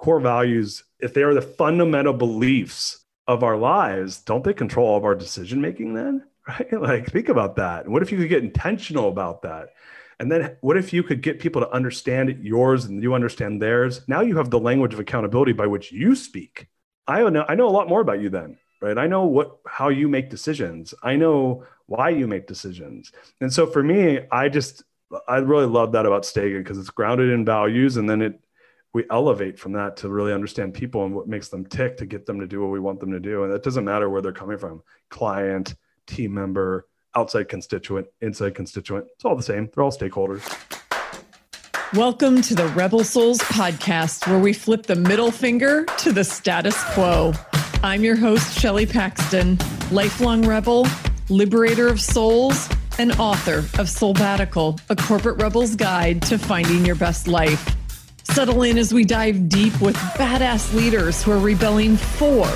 core values, if they are the fundamental beliefs of our lives, don't they control all of our decision making then? Right? Like, think about that. What if you could get intentional about that? And then what if you could get people to understand yours and you understand theirs? Now you have the language of accountability by which you speak. I know I know a lot more about you then, right? I know what how you make decisions. I know why you make decisions. And so for me, I just I really love that about Stagen because it's grounded in values and then it we elevate from that to really understand people and what makes them tick to get them to do what we want them to do. And it doesn't matter where they're coming from client, team member, outside constituent, inside constituent. It's all the same. They're all stakeholders. Welcome to the Rebel Souls podcast, where we flip the middle finger to the status quo. I'm your host, Shelly Paxton, lifelong rebel, liberator of souls, and author of Soulbatical, a corporate rebel's guide to finding your best life. Settle in as we dive deep with badass leaders who are rebelling for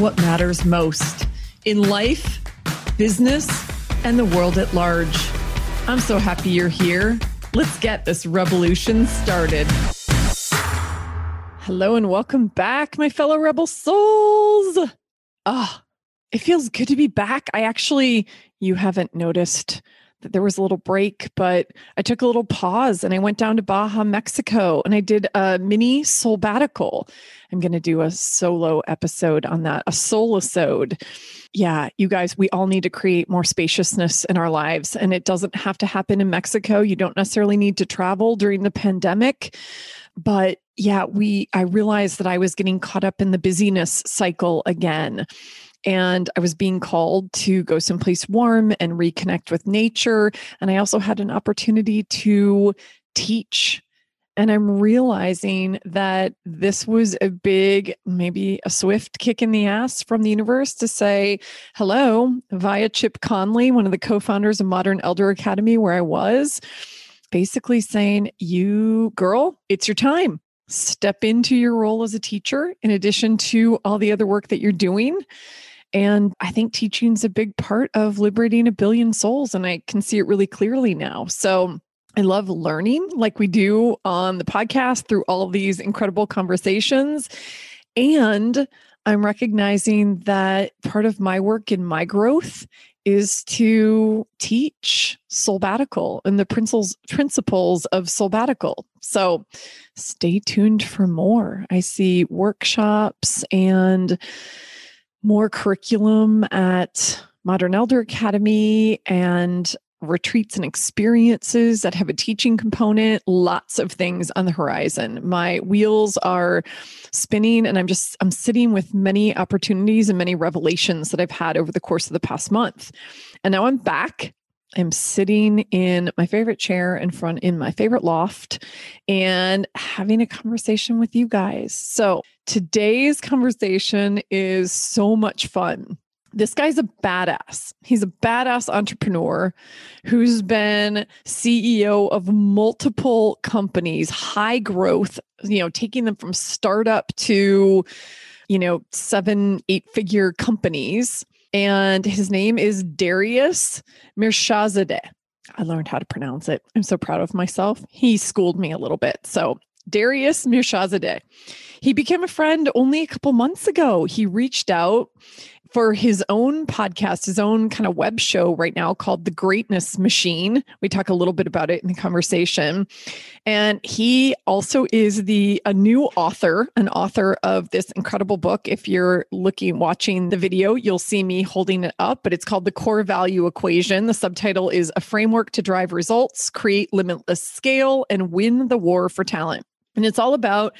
what matters most in life, business, and the world at large. I'm so happy you're here. Let's get this revolution started. Hello and welcome back, my fellow rebel souls. Ah, oh, it feels good to be back. I actually, you haven't noticed there was a little break, but I took a little pause and I went down to Baja, Mexico, and I did a mini soulbatical. I'm going to do a solo episode on that, a soul episode. Yeah, you guys, we all need to create more spaciousness in our lives, and it doesn't have to happen in Mexico. You don't necessarily need to travel during the pandemic, but yeah, we I realized that I was getting caught up in the busyness cycle again and I was being called to go someplace warm and reconnect with nature. And I also had an opportunity to teach. And I'm realizing that this was a big, maybe a swift kick in the ass from the universe to say hello via Chip Conley, one of the co founders of Modern Elder Academy, where I was, basically saying, You girl, it's your time. Step into your role as a teacher in addition to all the other work that you're doing and I think teaching is a big part of liberating a billion souls. And I can see it really clearly now. So I love learning like we do on the podcast through all of these incredible conversations. And I'm recognizing that part of my work and my growth is to teach Soulbatical and the principles principles of Soulbatical. So stay tuned for more. I see workshops and more curriculum at Modern Elder Academy and retreats and experiences that have a teaching component lots of things on the horizon. My wheels are spinning and i'm just i'm sitting with many opportunities and many revelations that i've had over the course of the past month. And now i'm back I'm sitting in my favorite chair in front in my favorite loft and having a conversation with you guys. So, today's conversation is so much fun. This guy's a badass. He's a badass entrepreneur who's been CEO of multiple companies, high growth, you know, taking them from startup to, you know, seven, eight figure companies and his name is Darius Mirshahzadeh. I learned how to pronounce it. I'm so proud of myself. He schooled me a little bit. So, Darius Mirshahzadeh. He became a friend only a couple months ago. He reached out for his own podcast, his own kind of web show right now called The Greatness Machine. We talk a little bit about it in the conversation. And he also is the a new author, an author of this incredible book. If you're looking watching the video, you'll see me holding it up, but it's called The Core Value Equation. The subtitle is A Framework to Drive Results, Create Limitless Scale, and Win the War for Talent. And it's all about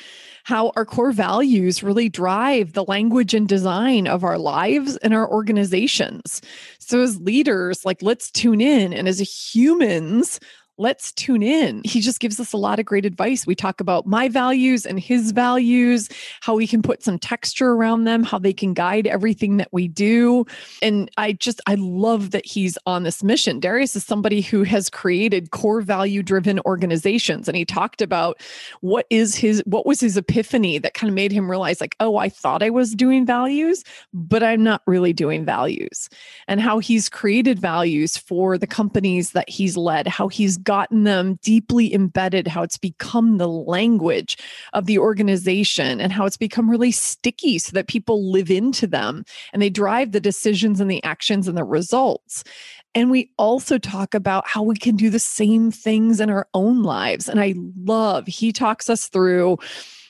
how our core values really drive the language and design of our lives and our organizations. So, as leaders, like, let's tune in. And as humans, let's tune in. He just gives us a lot of great advice. We talk about my values and his values, how we can put some texture around them, how they can guide everything that we do. And I just, I love that he's on this mission. Darius is somebody who has created core value driven organizations. And he talked about what is his, what was his epiphany that kind of made him realize, like, oh, I thought I was doing values, but I'm not really doing values. And how he's created values for the companies that he's led, how he's gotten them deeply embedded, how it's become the language of the organization, and how it's become really sticky so that people live into them and they drive the decisions and the actions and the results. And we also talk about how we can do the same things in our own lives. And I love, he talks us through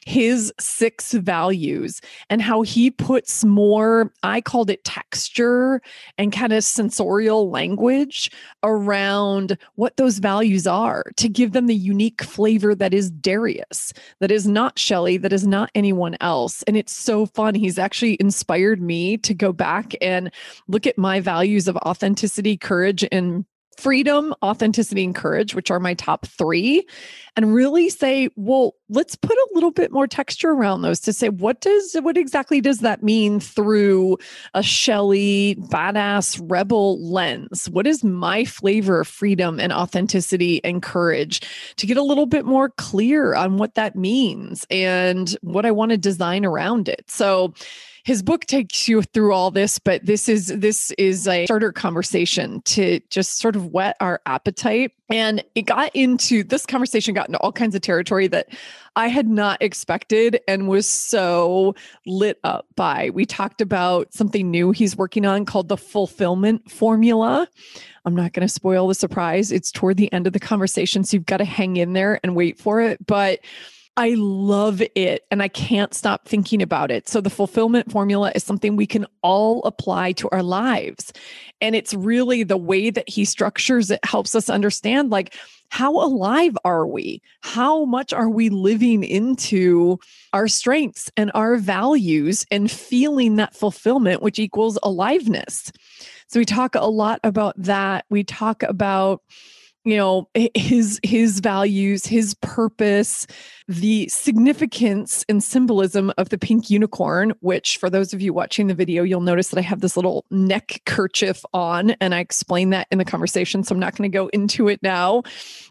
his six values and how he puts more, I called it texture and kind of sensorial language around what those values are to give them the unique flavor that is Darius, that is not Shelly, that is not anyone else. And it's so fun. He's actually inspired me to go back and look at my values of authenticity, courage, and freedom, authenticity, and courage, which are my top three, and really say, well, let's put a little bit more texture around those to say, what does what exactly does that mean through a Shelly badass rebel lens? What is my flavor of freedom and authenticity and courage to get a little bit more clear on what that means and what I want to design around it? So his book takes you through all this but this is this is a starter conversation to just sort of whet our appetite and it got into this conversation got into all kinds of territory that i had not expected and was so lit up by we talked about something new he's working on called the fulfillment formula I'm not going to spoil the surprise. It's toward the end of the conversation. So you've got to hang in there and wait for it. But I love it and I can't stop thinking about it. So, the fulfillment formula is something we can all apply to our lives. And it's really the way that he structures it helps us understand like, how alive are we? How much are we living into our strengths and our values and feeling that fulfillment, which equals aliveness? So, we talk a lot about that. We talk about you know his his values his purpose the significance and symbolism of the pink unicorn which for those of you watching the video you'll notice that i have this little neck kerchief on and i explain that in the conversation so i'm not going to go into it now.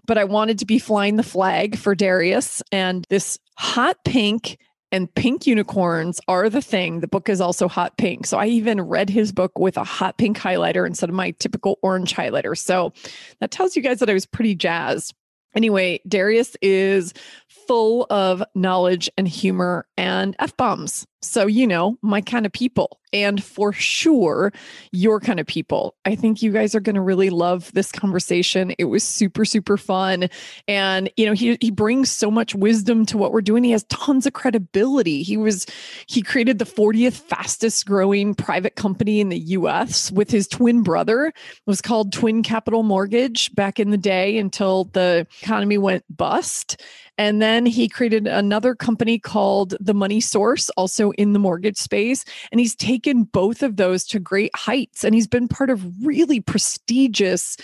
But i wanted to be flying the flag for darius and this hot pink and pink unicorns are the thing. The book is also hot pink. So I even read his book with a hot pink highlighter instead of my typical orange highlighter. So that tells you guys that I was pretty jazzed. Anyway, Darius is full of knowledge and humor and F bombs. So, you know, my kind of people, and for sure, your kind of people. I think you guys are going to really love this conversation. It was super, super fun. And, you know, he, he brings so much wisdom to what we're doing. He has tons of credibility. He was, he created the 40th fastest growing private company in the US with his twin brother. It was called Twin Capital Mortgage back in the day until the economy went bust. And then he created another company called The Money Source, also in the mortgage space. And he's taken both of those to great heights. And he's been part of really prestigious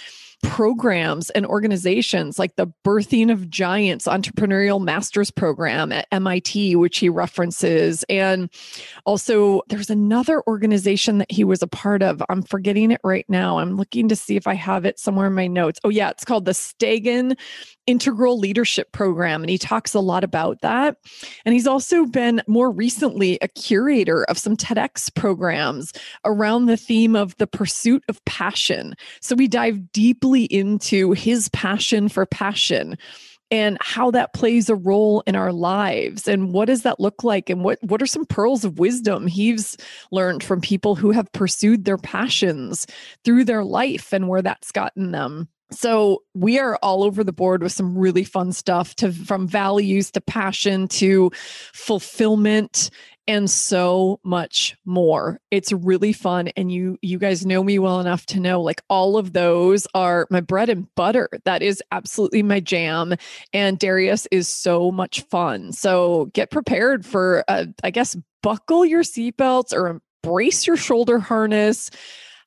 programs and organizations like the Birthing of Giants Entrepreneurial Masters Program at MIT, which he references. And also, there's another organization that he was a part of. I'm forgetting it right now. I'm looking to see if I have it somewhere in my notes. Oh, yeah, it's called the Stagen Integral Leadership Program. And he talks a lot about that. And he's also been more recently a curator of some TEDx programs around the theme of the pursuit of passion. So we dive deeply into his passion for passion and how that plays a role in our lives. And what does that look like? And what what are some pearls of wisdom he's learned from people who have pursued their passions through their life and where that's gotten them? So we are all over the board with some really fun stuff to from values to passion to fulfillment and so much more. It's really fun and you you guys know me well enough to know like all of those are my bread and butter. That is absolutely my jam and Darius is so much fun. So get prepared for uh, I guess buckle your seatbelts or brace your shoulder harness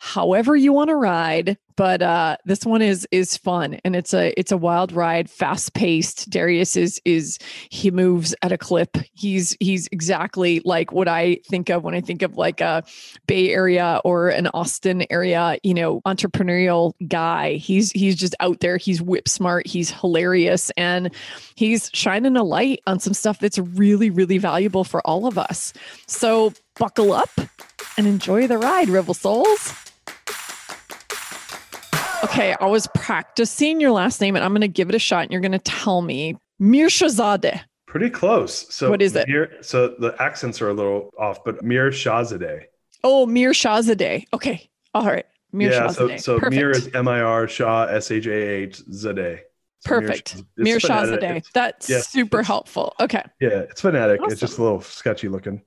however you want to ride but uh, this one is is fun and it's a it's a wild ride fast paced darius is is he moves at a clip. He's he's exactly like what i think of when i think of like a bay area or an austin area you know entrepreneurial guy. He's he's just out there. He's whip smart. He's hilarious and he's shining a light on some stuff that's really really valuable for all of us. So buckle up and enjoy the ride rebel souls Okay, I was practicing your last name and I'm going to give it a shot and you're going to tell me Mirshazadeh. Pretty close. So What is it? Mir, so the accents are a little off, but Mir Shahzadeh. Oh, Mir Shahzadeh. Okay. All right. Mir yeah, so, so Perfect. Mir is M I R Shah S H A H Zadeh. So Perfect. Mir. Shahzadeh. It's- That's yeah, super helpful. Okay. Yeah, it's phonetic. Awesome. It's just a little sketchy looking.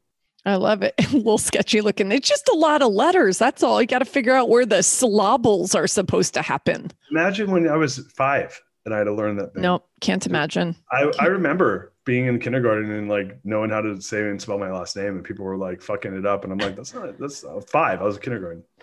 I love it. a little sketchy looking. It's just a lot of letters. That's all. You got to figure out where the syllables are supposed to happen. Imagine when I was five and I had to learn that thing. Nope. Can't imagine. I, I remember being in kindergarten and like knowing how to say and spell my last name, and people were like fucking it up, and I'm like, that's not that's five. I was in kindergarten.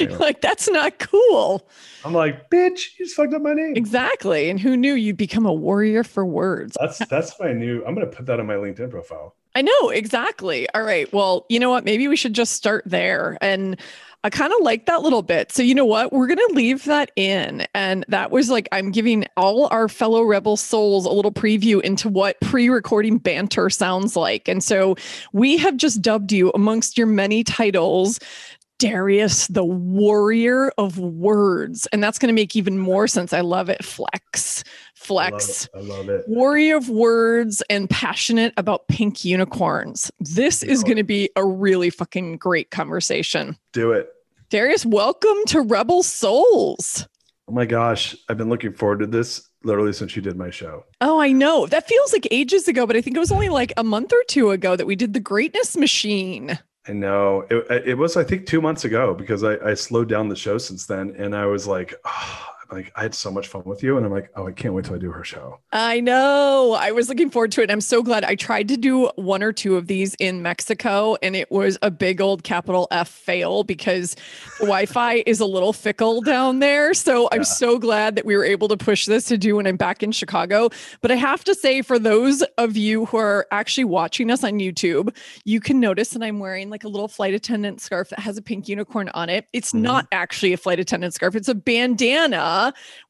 Yeah. like, that's not cool. I'm like, bitch, you just fucked up my name. Exactly. And who knew you'd become a warrior for words? That's that's my new. I'm gonna put that on my LinkedIn profile. I know, exactly. All right. Well, you know what? Maybe we should just start there. And I kind of like that little bit. So, you know what? We're going to leave that in. And that was like, I'm giving all our fellow rebel souls a little preview into what pre recording banter sounds like. And so we have just dubbed you amongst your many titles. Darius, the warrior of words. And that's going to make even more sense. I love it. Flex, I love flex it. I love it. warrior of words and passionate about pink unicorns. This is going to be a really fucking great conversation. Do it. Darius, welcome to Rebel Souls. Oh my gosh, I've been looking forward to this literally since you did my show. Oh, I know. That feels like ages ago, but I think it was only like a month or two ago that we did the Greatness Machine. I know. It, it was, I think, two months ago because I, I slowed down the show since then, and I was like, oh, like I had so much fun with you, and I'm like, oh, I can't wait till I do her show. I know. I was looking forward to it. I'm so glad I tried to do one or two of these in Mexico and it was a big old capital F fail because the Wi-Fi is a little fickle down there. So I'm so glad that we were able to push this to do when I'm back in Chicago. But I have to say for those of you who are actually watching us on YouTube, you can notice that I'm wearing like a little flight attendant scarf that has a pink unicorn on it. It's Mhm. not actually a flight attendant scarf. It's a bandana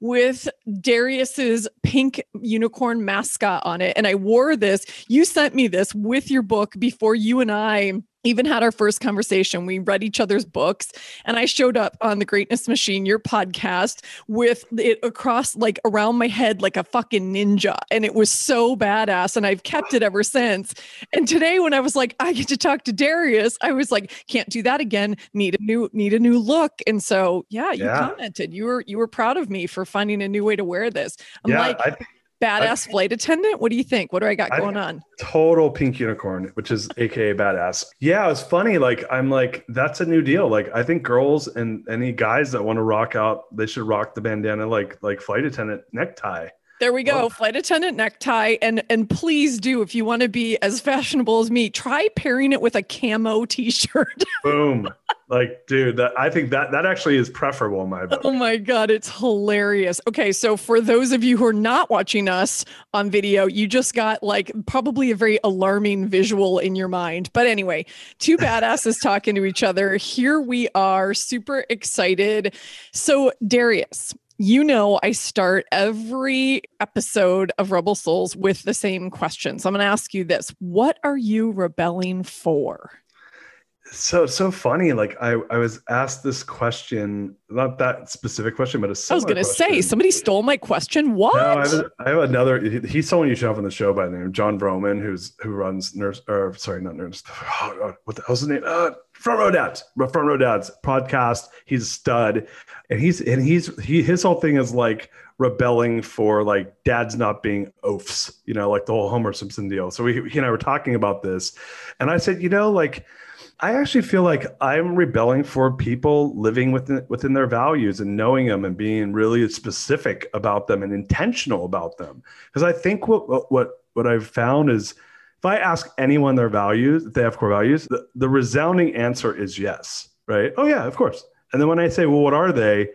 with Darius's pink unicorn mascot on it. And I wore this. You sent me this with your book before you and I even had our first conversation. We read each other's books, and I showed up on the Greatness Machine, your podcast, with it across like around my head like a fucking ninja. And it was so badass. And I've kept it ever since. And today, when I was like, I get to talk to Darius, I was like, can't do that again. Need a new, need a new look. And so, yeah, you Yeah. commented. You were you were proud of me for finding a new way to wear this. I'm yeah, like, I badass flight attendant. What do you think? What do I got I- going on? total pink unicorn, which is AKA badass. Yeah, it's funny. Like I'm like, that's a new deal. Like I think girls and any guys that want to rock out, they should rock the bandana like like flight attendant necktie. There we go. Flight attendant necktie. And and please do, if you want to be as fashionable as me, try pairing it with a camo t-shirt. Boom. like, dude, that I think that that actually is preferable in my book. oh my God, it's hilarious. Okay, so for those of you who are not watching us on video, you just got like probably a very alarming visual in your mind. But anyway, two badasses talking to each other. Here we are, super excited. So, Darius, you know, I start every episode of Rebel Souls with the same question. So I'm going to ask you this What are you rebelling for? So so funny. Like I, I was asked this question, not that specific question, but a I was going to say, somebody stole my question. What? No, I have, I have another. he- He's someone you should have on the show by the name Jon Vroman, who's who runs nurse or sorry, not nurse. Oh, God, what the hell's his name? Uh, Front Row Dads, Front Row Dads podcast. He's a stud, and he's and he's he his whole thing is like rebelling for like dads not being oafs, you know, like the whole Homer Simpson deal. So we he and I were talking about this, and I said, you know, like. I actually feel like I'm rebelling for people living within within their values and knowing them and being really specific about them and intentional about them. Because I think what what what I've found is if I ask anyone their values, if they have core values, the, the resounding answer is yes, right? Oh yeah, of course. And then when I say, well, what are they?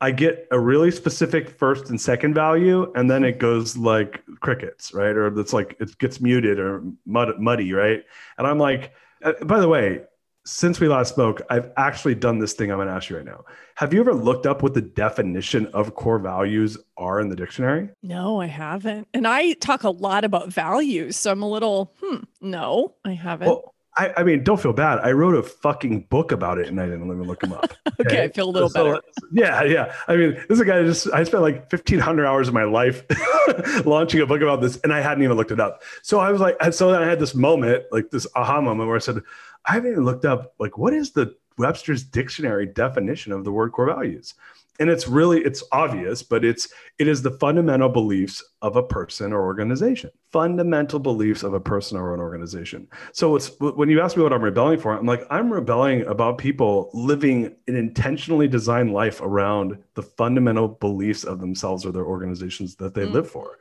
I get a really specific first and second value, and then it goes like crickets, right? Or it's like it gets muted or mud, muddy, right? And I'm like, uh, by the way, since we last spoke, I've actually done this thing I'm going to ask you right now. Have you ever looked up what the definition of core values are in the dictionary? No, I haven't. And I talk a lot about values. So I'm a little, hmm, no, I haven't. Well, I, I, mean, don't feel bad. I wrote a fucking book about it and I didn't even look him up. Okay, okay I feel a little so, better. Yeah, yeah. I mean, this is a guy just I spent like fifteen hundred hours of my life launching a book about this, and I hadn't even looked it up. So I was like, so then I had this moment, like this aha moment, where I said, I haven't even looked up like what is the Webster's dictionary definition of the word core values and it's really it's obvious but it's it is the fundamental beliefs of a person or organization. Fundamental beliefs of a person or an organization. So it's when you ask me what i'm rebelling for i'm like i'm rebelling about people living an intentionally designed life around the fundamental beliefs of themselves or their organizations that they mm. live for.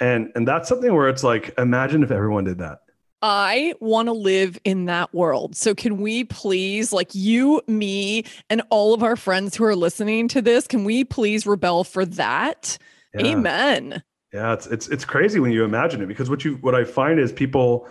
And and that's something where it's like imagine if everyone did that I want to live in that world. So, can we please, like you, me, and all of our friends who are listening to this, can we please rebel for that? Yeah. Amen. Yeah, it's it's it's crazy when you imagine it because what you what I find is people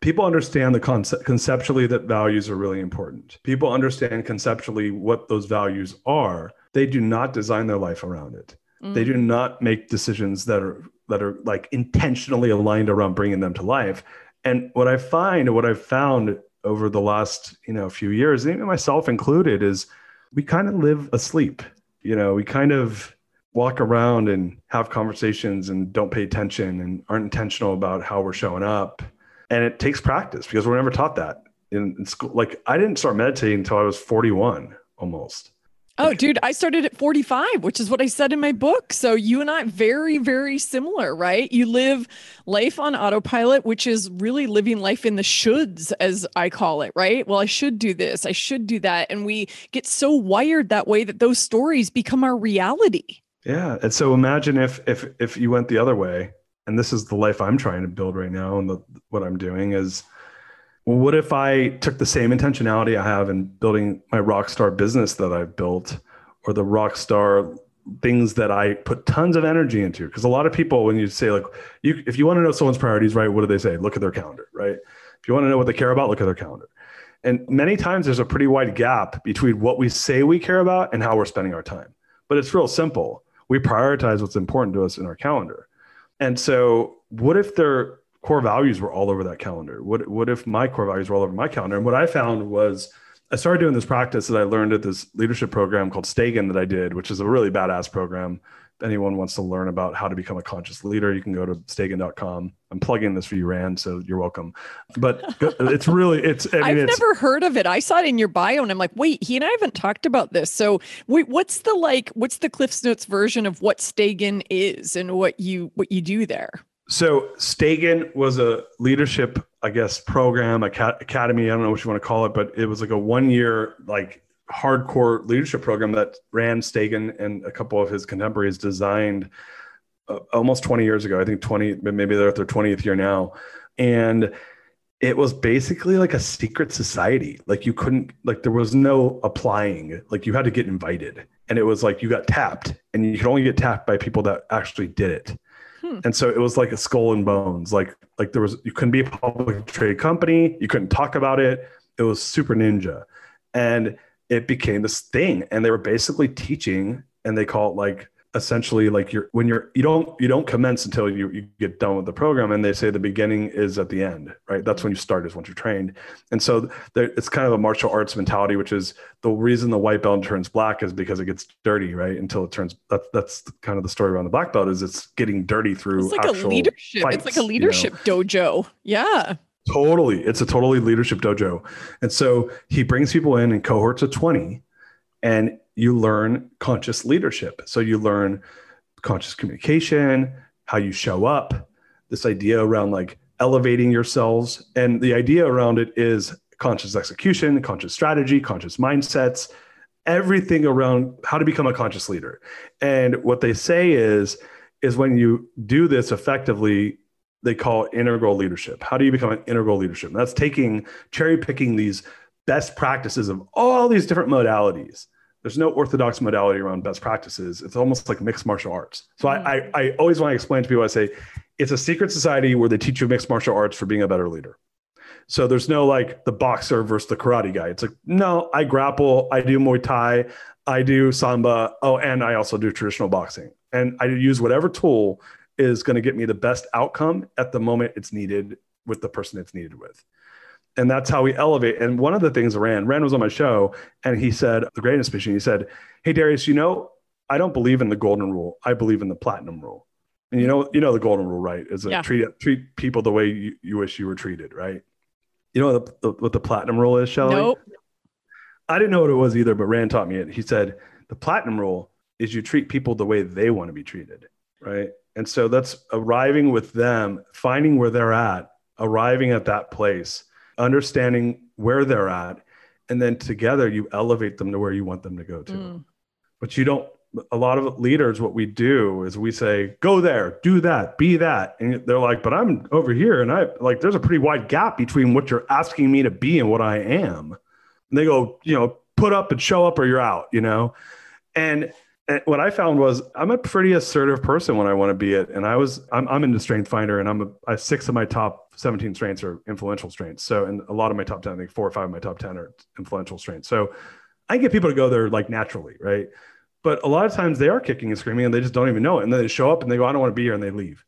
people understand the concept conceptually that values are really important. People understand conceptually what those values are. They do not design their life around it. Mm. They do not make decisions that are that are like intentionally aligned around bringing them to life and what I find, what I've found over the last, you know, few years, even myself included, is we kind of live asleep. You know, we kind of walk around and have conversations and don't pay attention and aren't intentional about how we're showing up. And it takes practice because we're never taught that in, in school. Like I didn't start meditating until I was 41 almost. Oh, dude, I started at 45, which is what I said in my book. So you and I very, very similar, right? You live life on autopilot, which is really living life in the shoulds, as I call it, right? Well, I should do this, I should do that. And we get so wired that way that those stories become our reality. Yeah. And so imagine if if if you went the other way, and this is the life I'm trying to build right now, and the, what I'm doing is what if I took the same intentionality I have in building my rock star business that I've built or the rock star things that I put tons of energy into? Because a lot of people, when you say like, you, if you want to know someone's priorities, right? What do they say? Look at their calendar, right? If you want to know what they care about, look at their calendar. And many times there's a pretty wide gap between what we say we care about and how we're spending our time. But it's real simple. We prioritize what's important to us in our calendar. And so, what if they're core values were all over that calendar? What what if my core values were all over my calendar? And what I found was I started doing this practice that I learned at this leadership program called Stagen that I did, which is a really badass program. If anyone wants to learn about how to become a conscious leader, you can go to stagen.com. I'm plugging this for you, Rand, so you're welcome. But it's really, it's, I mean, it's, never heard of it. I saw it in your bio and I'm like, wait, he and I haven't talked about this. So wait, what's the like, what's the Cliff's Notes version of what Stagen is and what you, what you do there? So Stagen was a leadership, I guess, program, academy. I don't know what you want to call it, but it was like a one year, like hardcore leadership program that Rand Stagen and a couple of his contemporaries designed uh, almost 20 years ago. I think 20, maybe they're at their 20th year now. And it was basically like a secret society. Like you couldn't, like there was no applying. Like you had to get invited. And it was like you got tapped and you could only get tapped by people that actually did it. Hmm. And so it was like a skull and bones. Like like there was you couldn't be a public trade company, you couldn't talk about it. It was super ninja. And it became this thing. And they were basically teaching, and they call it like essentially like you're when you're you don't you don't commence until you, you get done with the program and they say the beginning is at the end right? That's when you start is once you're trained. And so there, it's kind of a martial arts mentality which is the reason the white belt turns black is because it gets dirty right? Until it turns that's that's kind of the story around the black belt is it's getting dirty through it's like a leadership fights, it's like a leadership you know? dojo. Yeah. Totally. It's a totally leadership dojo. And so he brings people in in cohorts of 20 and you learn conscious leadership. So you learn conscious communication, how you show up, this idea around like elevating yourselves. And the idea around it is conscious execution, conscious strategy, conscious mindsets, everything around how to become a conscious leader. And what they say is, is when you do this effectively, they call integral leadership. How do you become an integral leadership? And that's taking cherry picking these best practices of all these different modalities there's no orthodox modality around best practices. It's almost like mixed martial arts. So mm. I, I, I always want to explain to people, I say, it's a secret society where they teach you mixed martial arts for being a better leader. So there's no like the boxer versus the karate guy. It's like, no, I grapple, I do Muay Thai, I do Sambo. Oh, and I also do traditional boxing. And I use whatever tool is going to get me the best outcome at the moment it's needed with the person it's needed with. And that's how we elevate. And one of the things Rand, Rand was on my show, and he said, the greatness mission, he said, Hey Darius, you know, I don't believe in the golden rule. I believe in the platinum rule. And you know, you know the golden rule, right? Is yeah. treat treat people the way you, you wish you were treated, right? You know what the, what the platinum rule is, Shelly? Nope. I didn't know what it was either, but Rand taught me it. He said the platinum rule is you treat people the way they want to be treated, right? And so that's arriving with them, finding where they're at, arriving at that place, understanding where they're at, and then together you elevate them to where you want them to go to. Mm. But you don't a lot of leaders what we do is we say go there do that be that and they're like but i'm over here and i like there's a pretty wide gap between what you're asking me to be and what i am and they go you know put up and show up or you're out you know and, and what i found was i'm a pretty assertive person when i want to be it and i was i'm, I'm into strength finder and i'm a, six of my top 17 strengths are influential strengths so and a lot of my top 10 i think four or five of my top 10 are influential strengths so i get people to go there like naturally right but a lot of times they are kicking and screaming and they just don't even know it. And then they show up and they go, I don't want to be here and they leave,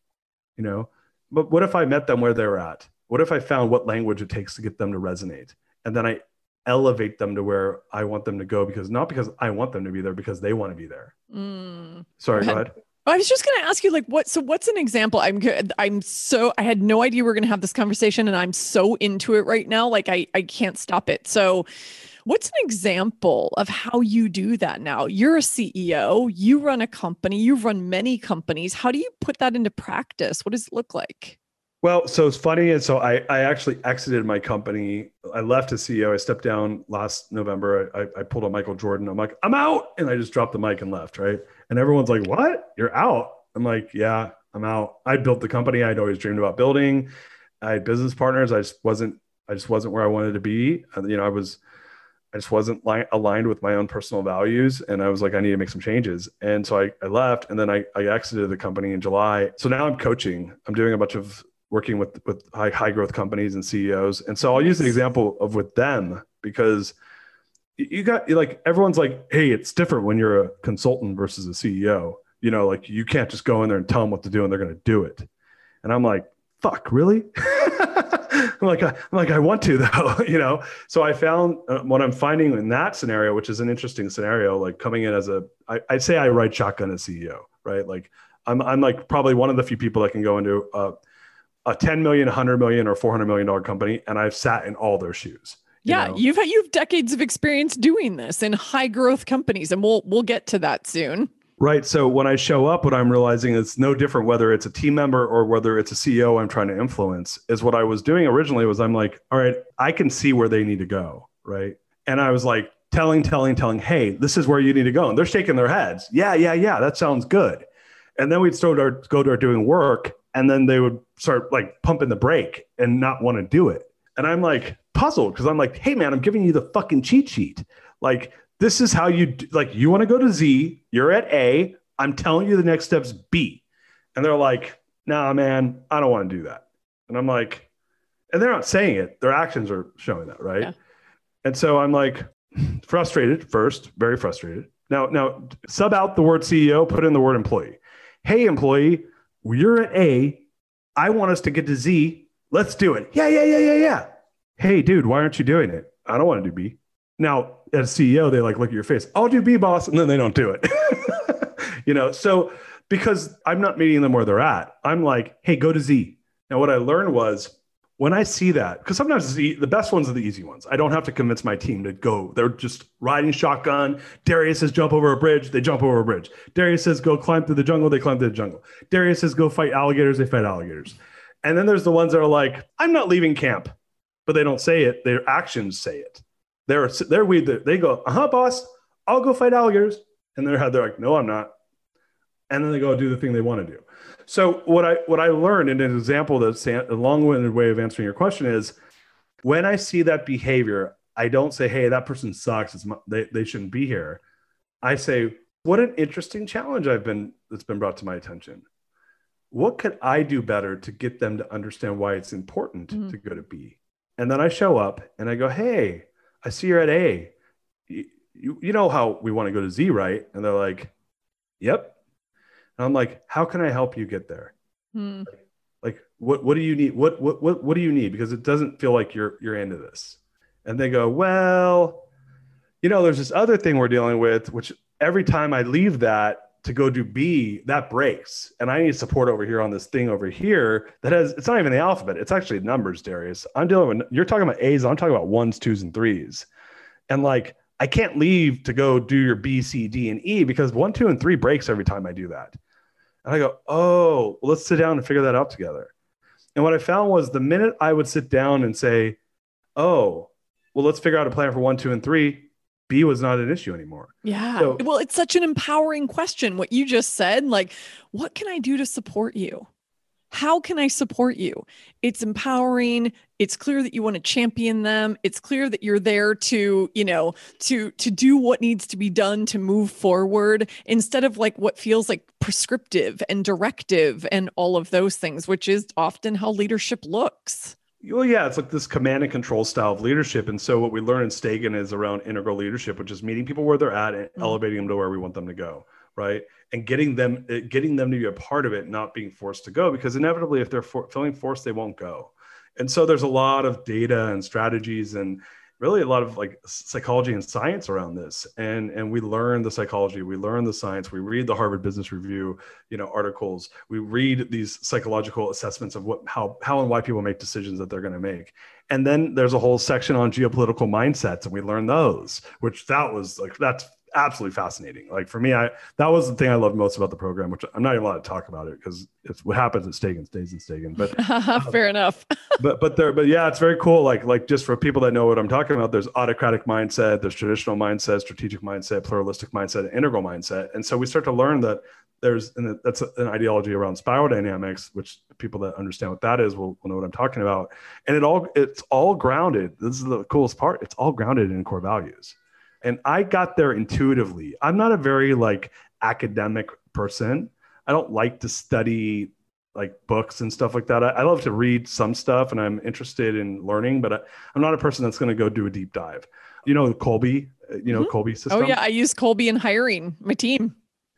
you know? But what if I met them where they're at? What if I found what language it takes to get them to resonate? And then I elevate them to where I want them to go because not because I want them to be there, because they want to be there. Mm. Sorry, go ahead. I was just going to ask you, like, what? So, what's an example? I'm, good. I'm so, I had no idea we are going to have this conversation, and I'm so into it right now. Like, I, I can't stop it. So, What's an example of how you do that now? You're a CEO, you run a company, you've run many companies. How do you put that into practice? What does it look like? Well, so it's funny. And so I, I actually exited my company. I left as CEO. I stepped down last November. I, I pulled on Michael Jordan. I'm like, I'm out. And I just dropped the mic and left. Right. And everyone's like, what? You're out. I'm like, yeah, I'm out. I built the company I'd always dreamed about building. I had business partners. I just wasn't, I just wasn't where I wanted to be. You know, I was, I just wasn't li- aligned with my own personal values. And I was like, I need to make some changes. And so I, I left and then I, I exited the company in July. So now I'm coaching. I'm doing a bunch of working with, with high, high growth companies and CEOs. And so I'll use the example of with them because you got like, everyone's like, Hey, it's different when you're a consultant versus a CEO, you know, like you can't just go in there and tell them what to do and they're going to do it. And I'm like, fuck, really? I'm like, I'm like, I want to though, you know. So I found uh, what I'm finding in that scenario, which is an interesting scenario, like coming in as a, I, I'd say I ride shotgun as CEO, right? Like I'm, I'm like probably one of the few people that can go into a, a 10 million, 100 million, or 400 million dollar company, and I've sat in all their shoes. You yeah, know? you've you've decades of experience doing this in high growth companies, and we'll we'll get to that soon. Right. So when I show up, what I'm realizing is no different whether it's a team member or whether it's a CEO I'm trying to influence. Is what I was doing originally was I'm like, all right, I can see where they need to go. Right. And I was like telling, telling, telling, hey, this is where you need to go. And they're shaking their heads. Yeah, yeah, yeah. That sounds good. And then we'd start our, go to our doing work. And then they would start like pumping the brake and not want to do it. And I'm like puzzled because I'm like, hey man, I'm giving you the fucking cheat sheet. Like this is how you do, like you want to go to Z, you're at A, I'm telling you the next step's B. And they're like, nah, man, I don't want to do that. And I'm like, and they're not saying it, their actions are showing that, right? Yeah. And so I'm like frustrated first, very frustrated. Now, now sub out the word CEO, put in the word employee. Hey, employee, you're at A. I want us to get to Z. Let's do it. Yeah, yeah, yeah, yeah, yeah. Hey, dude, why aren't you doing it? I don't want to do B. Now, as CEO, they like look at your face. I'll do B boss, and then they don't do it. you know, so because I'm not meeting them where they're at, I'm like, hey, go to Z. Now, what I learned was when I see that, because sometimes the, the best ones are the easy ones. I don't have to convince my team to go. They're just riding shotgun. Darius says jump over a bridge, they jump over a bridge. Darius says go climb through the jungle, they climb through the jungle. Darius says go fight alligators, they fight alligators. And then there's the ones that are like, I'm not leaving camp, but they don't say it. Their actions say it. They're they're we they go, uh huh, boss, I'll go fight alligators, and they're they're like, no, I'm not, and then they go do the thing they want to do. So what I what I learned in an example that's a long-winded way of answering your question is, when I see that behavior, I don't say, hey, that person sucks. It's my, they they shouldn't be here. I say, what an interesting challenge I've been that's been brought to my attention. What could I do better to get them to understand why it's important mm-hmm. to go to B? And then I show up and I go, hey, I see you're at A. You, you, you know how we want to go to Z, right? And they're like, yep. And I'm like, how can I help you get there? Hmm. Like, like, what what do you need? What what what what do you need? Because it doesn't feel like you're you're into this. And they go, well, you know, there's this other thing we're dealing with, which every time I leave that to go do B, that breaks. And I need support over here on this thing over here that has, it's not even the alphabet. It's actually numbers, Darius. I'm dealing with, you're talking about A's. I'm talking about ones, twos, and threes. And like, I can't leave to go do your B, C, D, and E because one, two, and three breaks every time I do that. And I go, oh, well, let's sit down and figure that out together. And what I found was the minute I would sit down and say, oh, well, let's figure out a plan for one, two, and three, B was not an issue anymore. Yeah. So, well, it's such an empowering question. What you just said, like, what can I do to support you? How can I support you? It's empowering. It's clear that you want to champion them. It's clear that you're there to, you know, to to do what needs to be done to move forward instead of like what feels like prescriptive and directive and all of those things, which is often how leadership looks. Well, yeah, it's like this command and control style of leadership. And so what we learn in Stagen is around integral leadership, which is meeting people where they're at and mm-hmm. elevating them to where we want them to go, right? And getting them eh, getting them to be a part of it, not being forced to go, because inevitably, if they're for, feeling forced, they won't go. And so there's a lot of data and strategies and really a lot of like psychology and science around this and and we learn the psychology we learn the science we read the harvard business review you know articles we read these psychological assessments of what how how and why people make decisions that they're going to make and then there's a whole section on geopolitical mindsets and we learn those which that was like that's absolutely fascinating. Like for me, I that was the thing I loved most about the program, which I'm not even allowed to talk about it because it's what happens at Stagen stays in Stagen. But fair um, enough. but but there, but yeah, it's very cool. Like like just for people that know what I'm talking about, there's autocratic mindset, there's traditional mindset, strategic mindset, pluralistic mindset, integral mindset, and so we start to learn that there's and that's an ideology around spiral dynamics, which people that understand what that is will, will know what I'm talking about. And it all it's all grounded. This is the coolest part. It's all grounded in core values. And I got there intuitively. I'm not a very like academic person. I don't like to study like books and stuff like that. I, I love to read some stuff and I'm interested in learning, but I, am not a person that's going to go do a deep dive. You know, Kolbe, uh, you know, mm-hmm. Kolbe system. Oh yeah. I use Kolbe in hiring my team.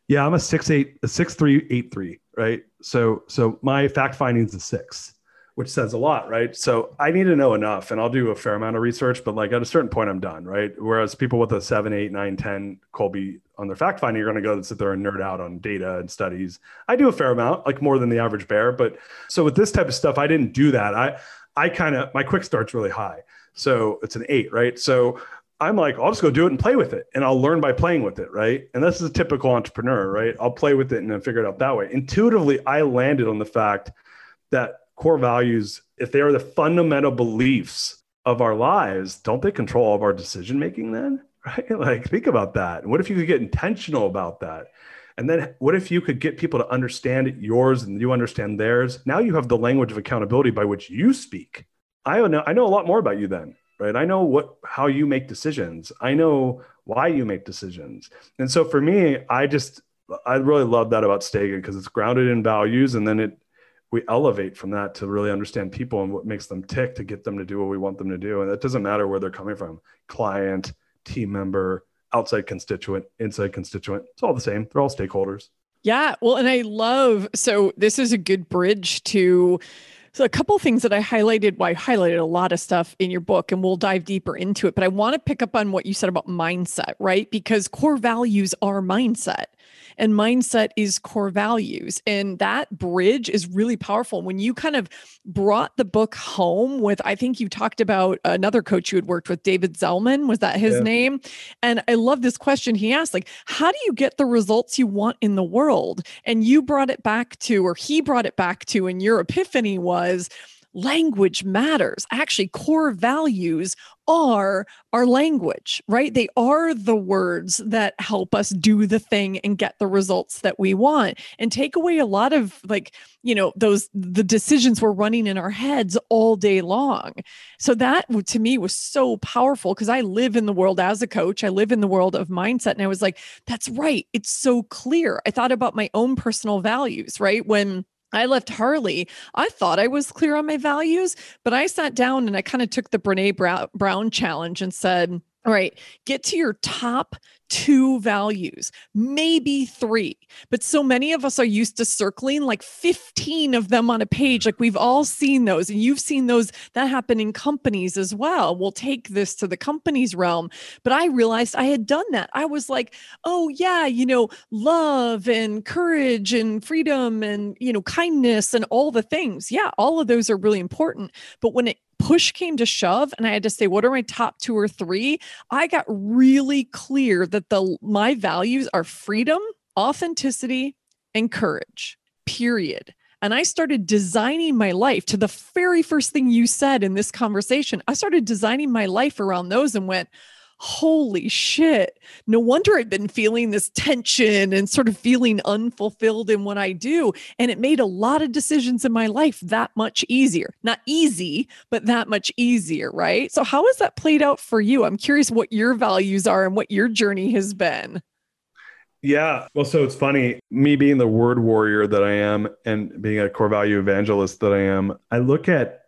Yeah. I'm a six, eight, a six, three, eight, three, right? So, so my fact findings is six which says a lot, right? So I need to know enough and I'll do a fair amount of research, but like at a certain point, I'm done, right? Whereas people with a seven, eight, nine, 10 Kolbe on their fact finding, you're going to go sit there and nerd out on data and studies. I do a fair amount, like more than the average bear. But so with this type of stuff, I didn't do that. I, I kind of, my quick start's really high. So it's an eight, right? So I'm like, I'll just go do it and play with it and I'll learn by playing with it, right? And this is a typical entrepreneur, right? I'll play with it and then figure it out that way. Intuitively, I landed on the fact that core values, if they are the fundamental beliefs of our lives, don't they control all of our decision making then? Right? Like, think about that. what if you could get intentional about that? And then what if you could get people to understand yours and you understand theirs? Now you have the language of accountability by which you speak. I know I know a lot more about you then, right? I know what how you make decisions. I know why you make decisions. And so for me, I just I really love that about Stagen because it's grounded in values and then it we elevate from that to really understand people and what makes them tick to get them to do what we want them to do. And it doesn't matter where they're coming from client, team member, outside constituent, inside constituent. It's all the same. They're all stakeholders. Yeah. Well, and I love so this is a good bridge to so a couple things that I highlighted, well, I highlighted a lot of stuff in your book and we'll dive deeper into it, but I want to pick up on what you said about mindset, right? Because core values are mindset and mindset is core values. And that bridge is really powerful. When you kind of brought the book home with, I think you talked about another coach you had worked with, David Zellman, was that his yeah. name? And I love this question he asked, like, how do you get the results you want in the world? And you brought it back to, or he brought it back to, and your epiphany was, language matters. Actually, core values are our language, right? They are the words that help us do the thing and get the results that we want and take away a lot of like, you know, those the decisions we're running in our heads all day long. So that to me was so powerful because I live in the world as a coach, I live in the world of mindset and I was like, that's right. It's so clear. I thought about my own personal values, right? When I left Harley. I thought I was clear on my values, but I sat down and I kind of took the Brene Brown challenge and said, All right, get to your top two values, maybe three. But so many of us are used to circling like 15 of them on a page. Like we've all seen those, and you've seen those that happen in companies as well. We'll take this to the company's realm. But I realized I had done that. I was like, oh, yeah, you know, love and courage and freedom and, you know, kindness and all the things. Yeah, all of those are really important. But when it push came to shove and I had to say, what are my top two or three? I got really clear that the my values are freedom, authenticity, and courage. Period. And I started designing my life to the very first thing you said in this conversation. I started designing my life around those and went, holy shit. No wonder I've been feeling this tension and sort of feeling unfulfilled in what I do. And it made a lot of decisions in my life that much easier. Not easy, but that much easier, right? So, how has that played out for you? I'm curious what your values are and what your journey has been. Yeah. Well, so it's funny, me being the word warrior that I am and being a core value evangelist that I am, I look at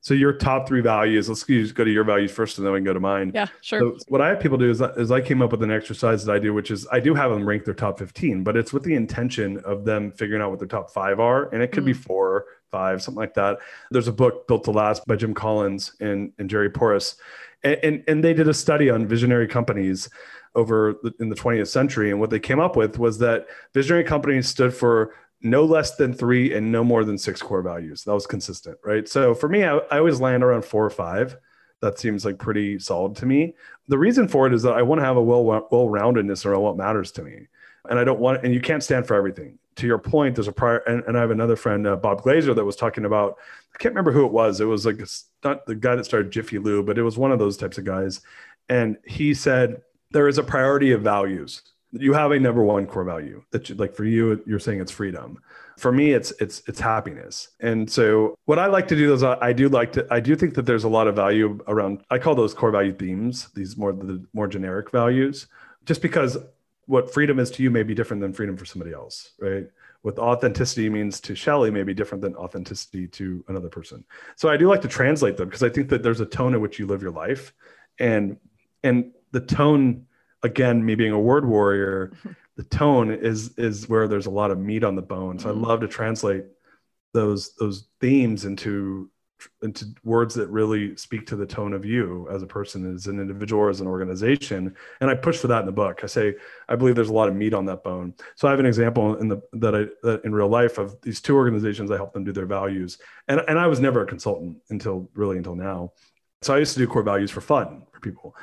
so your top three values. Let's just go to your values first, and then we can go to mine. Yeah, sure. So what I have people do is, is I came up with an exercise that I do, which is I do have them rank their top fifteen, but it's with the intention of them figuring out what their top five are, and it could mm. be four, five, something like that. There's a book built to last by Jim Collins and and Jerry Porras, and and, and they did a study on visionary companies over the, in the 20th century, and what they came up with was that visionary companies stood for no less than three and no more than six core values. That was consistent, right? So for me, I, I always land around four or five. That seems like pretty solid to me. The reason for it is that I want to have a well well roundedness around what matters to me, and I don't want. And you can't stand for everything. To your point, there's a prior, and, and I have another friend, uh, Bob Glazer, that was talking about. I can't remember who it was. It was like not the guy that started Jiffy Lube, but it was one of those types of guys. And he said there is a priority of values you have a number one core value that you, like for you you're saying it's freedom. For me it's it's it's happiness. And so what i like to do is I, I, do like to i do think that there's a lot of value around i call those core value themes these more the more generic values just because what freedom is to you may be different than freedom for somebody else right? What authenticity means to Shelley may be different than authenticity to another person. So I do like to translate them because I think that there's a tone in which you live your life, and and the tone again, me being a word warrior, the tone is is where there's a lot of meat on the bone. So mm-hmm. I love to translate those those themes into into words that really speak to the tone of you as a person as an individual or as an organization. And i push for that in the book. I say i believe there's a lot of meat on that bone. So i have an example in the that i that in real life of these two organizations i help them do their values. And and i was never a consultant until really until now. So i used to do core values for fun for people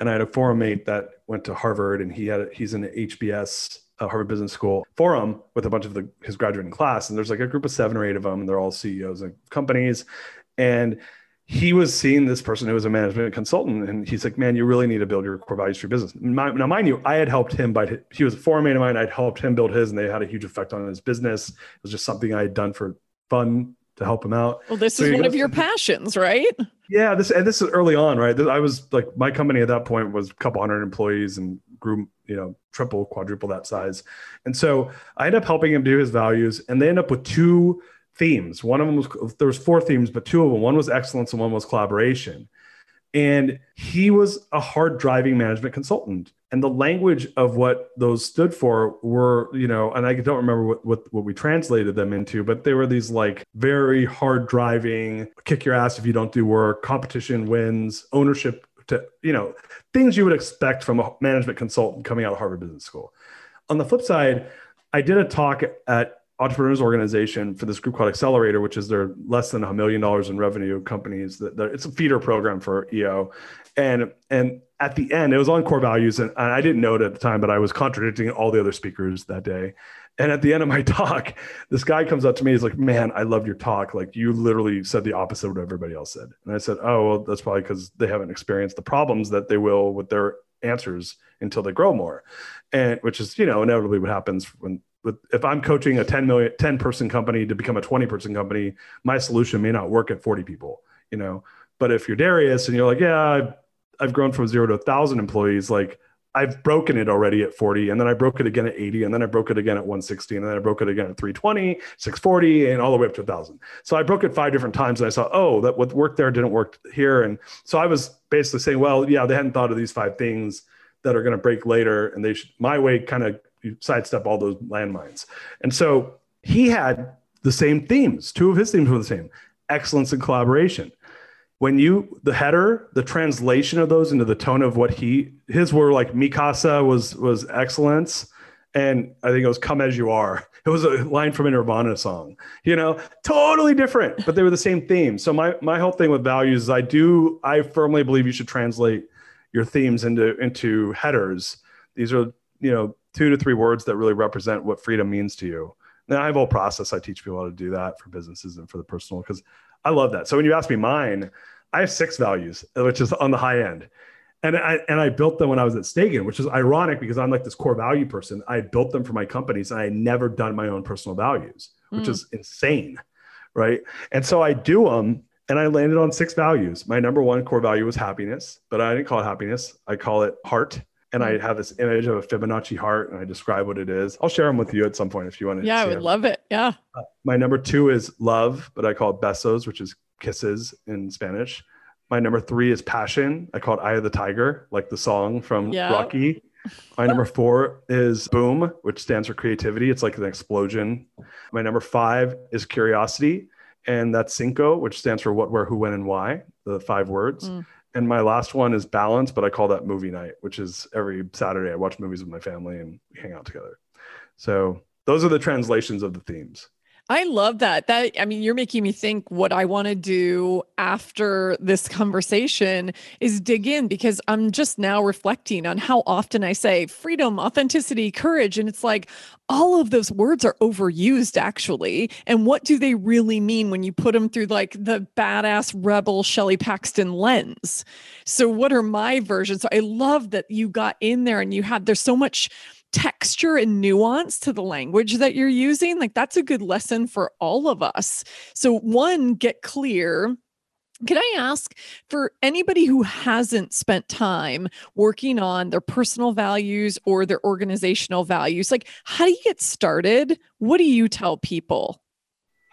and I had a forum mate that went to Harvard, and he had he's in the HBS uh, Harvard Business School forum with a bunch of the, his graduating class, and there's like a group of seven or eight of them, and they're all CEOs of companies, and he was seeing this person who was a management consultant, and he's like, "Man, you really need to build your core values for your business." My, now, mind you, I had helped him by he was a forum mate of mine. I'd helped him build his, and they had a huge effect on his business. It was just something I had done for fun to help him out. Well, this so is one of your passions, right? Yeah, this and this is early on, right? I was like, my company at that point was a couple hundred employees and grew, you know, triple, quadruple that size. And so I ended up helping him do his values, and they end up with two themes. One of them was there was four themes, but two of them, one was excellence and one was collaboration. And he was a hard driving management consultant. And the language of what those stood for were, you know, and I don't remember what, what, what we translated them into, but they were these like very hard driving, kick your ass if you don't do work, competition wins, ownership to, you know, things you would expect from a management consultant coming out of Harvard Business School. On the flip side, I did a talk at entrepreneurs organization for this group called Accelerator, which is their less than a million dollars in revenue companies. That it's a feeder program for EO, and and at the end, it was on core values, and, I didn't know it at the time, but I was contradicting all the other speakers that day. And at the end of my talk, this guy comes up to me. He's like, "Man, I loved your talk. Like you literally said the opposite of what everybody else said." And I said, "Oh, well, that's probably because they haven't experienced the problems that they will with their answers until they grow more." And which is, you know, inevitably what happens when with if I'm coaching a 10 million 10 person company to become a 20 person company, my solution may not work at 40 people, you know. But if you're Darius and you're like, yeah, I've, I've grown from zero to a thousand employees, like I've broken it already at 40, and then I broke it again at 80, and then I broke it again at 160, and then I broke it again at 320, 640, and all the way up to a 1,000. So I broke it five different times, and I saw, oh, that what worked there didn't work here. And so I was basically saying, well, yeah, they hadn't thought of these five things that are going to break later, and they should, my way kind of sidestep all those landmines. And so he had the same themes. Two of his themes were the same excellence and collaboration. When you the header the translation of those into the tone of what he his were like mikasa was was excellence and i think it was come as you are. It was a line from a nirvana song you know? Totally different but they were the same theme so my my whole thing with values is i do i firmly believe you should translate your themes into into headers. These are you know two to three words that really represent what freedom means to you now i have a whole process i teach people how to do that for businesses and for the personal because I love that. So when you ask me mine, I have six values, which is on the high end. And I and I built them when I was at Stagen, which is ironic because I'm like this core value person. I built them for my companies and I never done my own personal values, which mm. is insane. Right. And so I do them and I landed on six values. My number one core value was happiness, but I didn't call it happiness. I call it heart. And I mm. have this image of a Fibonacci heart and I describe what it is. I'll share them with you at some point if you want to. Yeah, I would love it. Yeah. Uh, my number two is love, but I call it besos, which is kisses in Spanish. My number three is passion. I call it Eye of the Tiger, like the song from yeah. Rocky. My number four is boom, which stands for creativity. It's like an explosion. My number five is curiosity, and that's cinco, which stands for what, where, who, when, and why, the five words. Mm. And my last one is balance, but I call that movie night, which is every Saturday I watch movies with my family and we hang out together. So those are the translations of the themes. I love that. That I mean, you're making me think what I want to do after this conversation is dig in because I'm just now reflecting on how often I say freedom, authenticity, courage. And it's like all of those words are overused actually. And what do they really mean when you put them through like the badass rebel Shelley Paxton lens? So, what are my versions? So, I love that you got in there and you had, there's so much texture and nuance to the language that you're using, like that's a good lesson for all of us. So, one, get clear. Can I ask for anybody who hasn't spent time working on their personal values or their organizational values, like how do you get started? What do you tell people?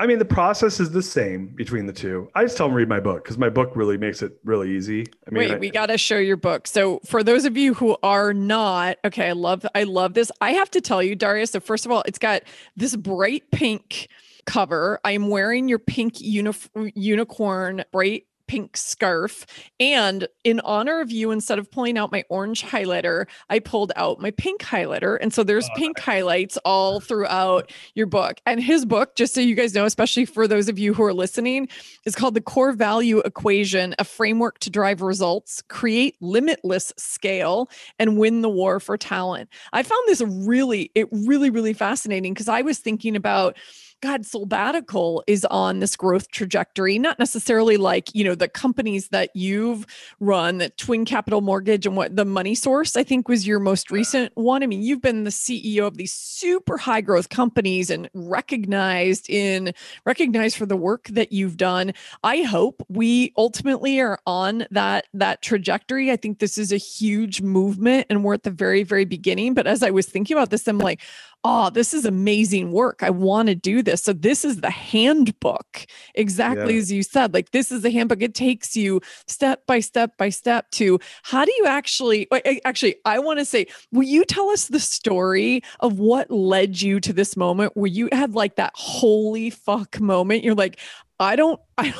I mean, the process is the same between the two. I just tell them read my book because my book really makes it really easy. I mean, wait, I, we got to show your book. So for those of you who are not, okay, I love, I love this. I have to tell you, Darius. So first of all, it's got this bright pink cover. I am wearing your pink uni- unicorn bright pink scarf. And in honor of you, instead of pulling out my orange highlighter, I pulled out my pink highlighter. And so there's oh, pink nice. highlights all throughout your book. And his book, just so you guys know, especially for those of you who are listening, is called The Core Value Equation A Framework to Drive Results, Create Limitless Scale, and Win the War for Talent. I found this really, it really, really fascinating because I was thinking about God, Soulbatical is on this growth trajectory, not necessarily like, you know, the companies that you've run, that Twin Capital Mortgage and what the money source, I think was your most recent one. I mean, you've been the CEO of these super high growth companies and recognized in recognized for the work that you've done. I hope we ultimately are on that that trajectory. I think this is a huge movement and we're at the very, very beginning. But as I was thinking about this, I'm like, oh, this is amazing work. I want to do this. So this is the handbook, exactly yeah. as you said. Like this is the handbook. It takes you step by step by step to how do you actually actually I want to say, will you tell us the story of what led you to this moment where you had like that holy fuck moment? You're like, I don't, I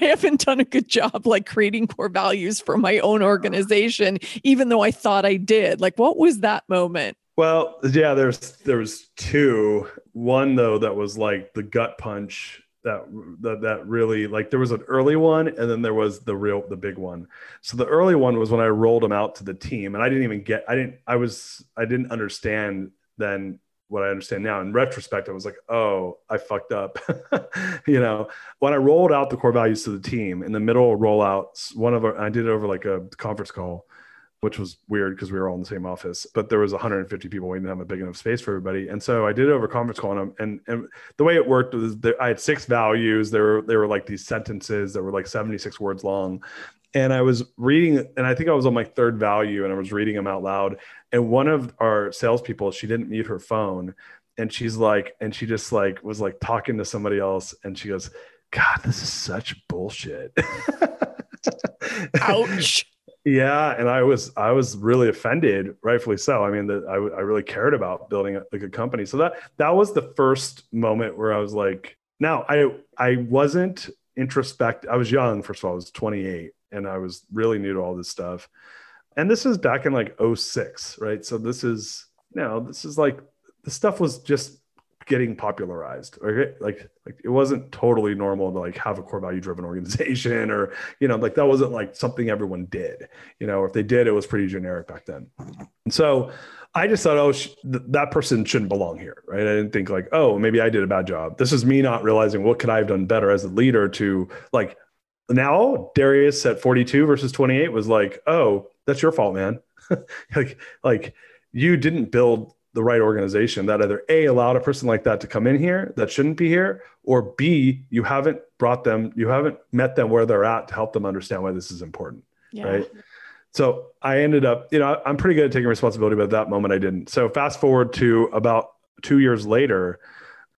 I haven't done a good job like creating core values for my own organization, even though I thought I did. Like, what was that moment? Well, yeah, there's there's two. One though that was like the gut punch that that that really like there was an early one and then there was the real the big one. So the early one was when I rolled them out to the team and I didn't even get I didn't I was I didn't understand then what I understand now. In retrospect, I was like, oh, I fucked up. you know, when I rolled out the core values to the team in the middle of rollouts, one of our I did it over like a conference call which was weird because we were all in the same office, but there was 150 people. We didn't have a big enough space for everybody. And so I did it over conference call and, and, and the way it worked was that I had six values. There were, there were like these sentences that were like 76 words long. and I was reading, and I think I was on my third value, and I was reading them out loud. And one of our salespeople, she didn't mute her phone, and she's like, and she just like was like talking to somebody else, and she goes, "God, this is such bullshit." Ouch. Yeah, and I was I was really offended, rightfully so. I mean, I I really cared about building a, a good company, so that that was the first moment where I was like, now I I wasn't introspect. I was young, first of all, I was 28 and I was really new to all this stuff. And this is back in like 06, right? So this is, you know, this is like the stuff was just getting popularized. Okay. Like, like it wasn't totally normal to like have a core value driven organization or, you know, like that wasn't like something everyone did, you know, if they did, it was pretty generic back then. And so I just thought, oh, sh- th- that person shouldn't belong here, right? I didn't think like, oh, maybe I did a bad job. This is me not realizing what could I have done better as a leader to like now Darius at 42 versus 28 was like, oh, that's your fault, man. like, like you didn't build the right organization that either A allowed a person like that to come in here that shouldn't be here, or B, you haven't brought them, you haven't met them where they're at to help them understand why this is important. Yeah. Right. So I ended up, you know, I'm pretty good at taking responsibility, but at that moment I didn't. So fast forward to about two years later,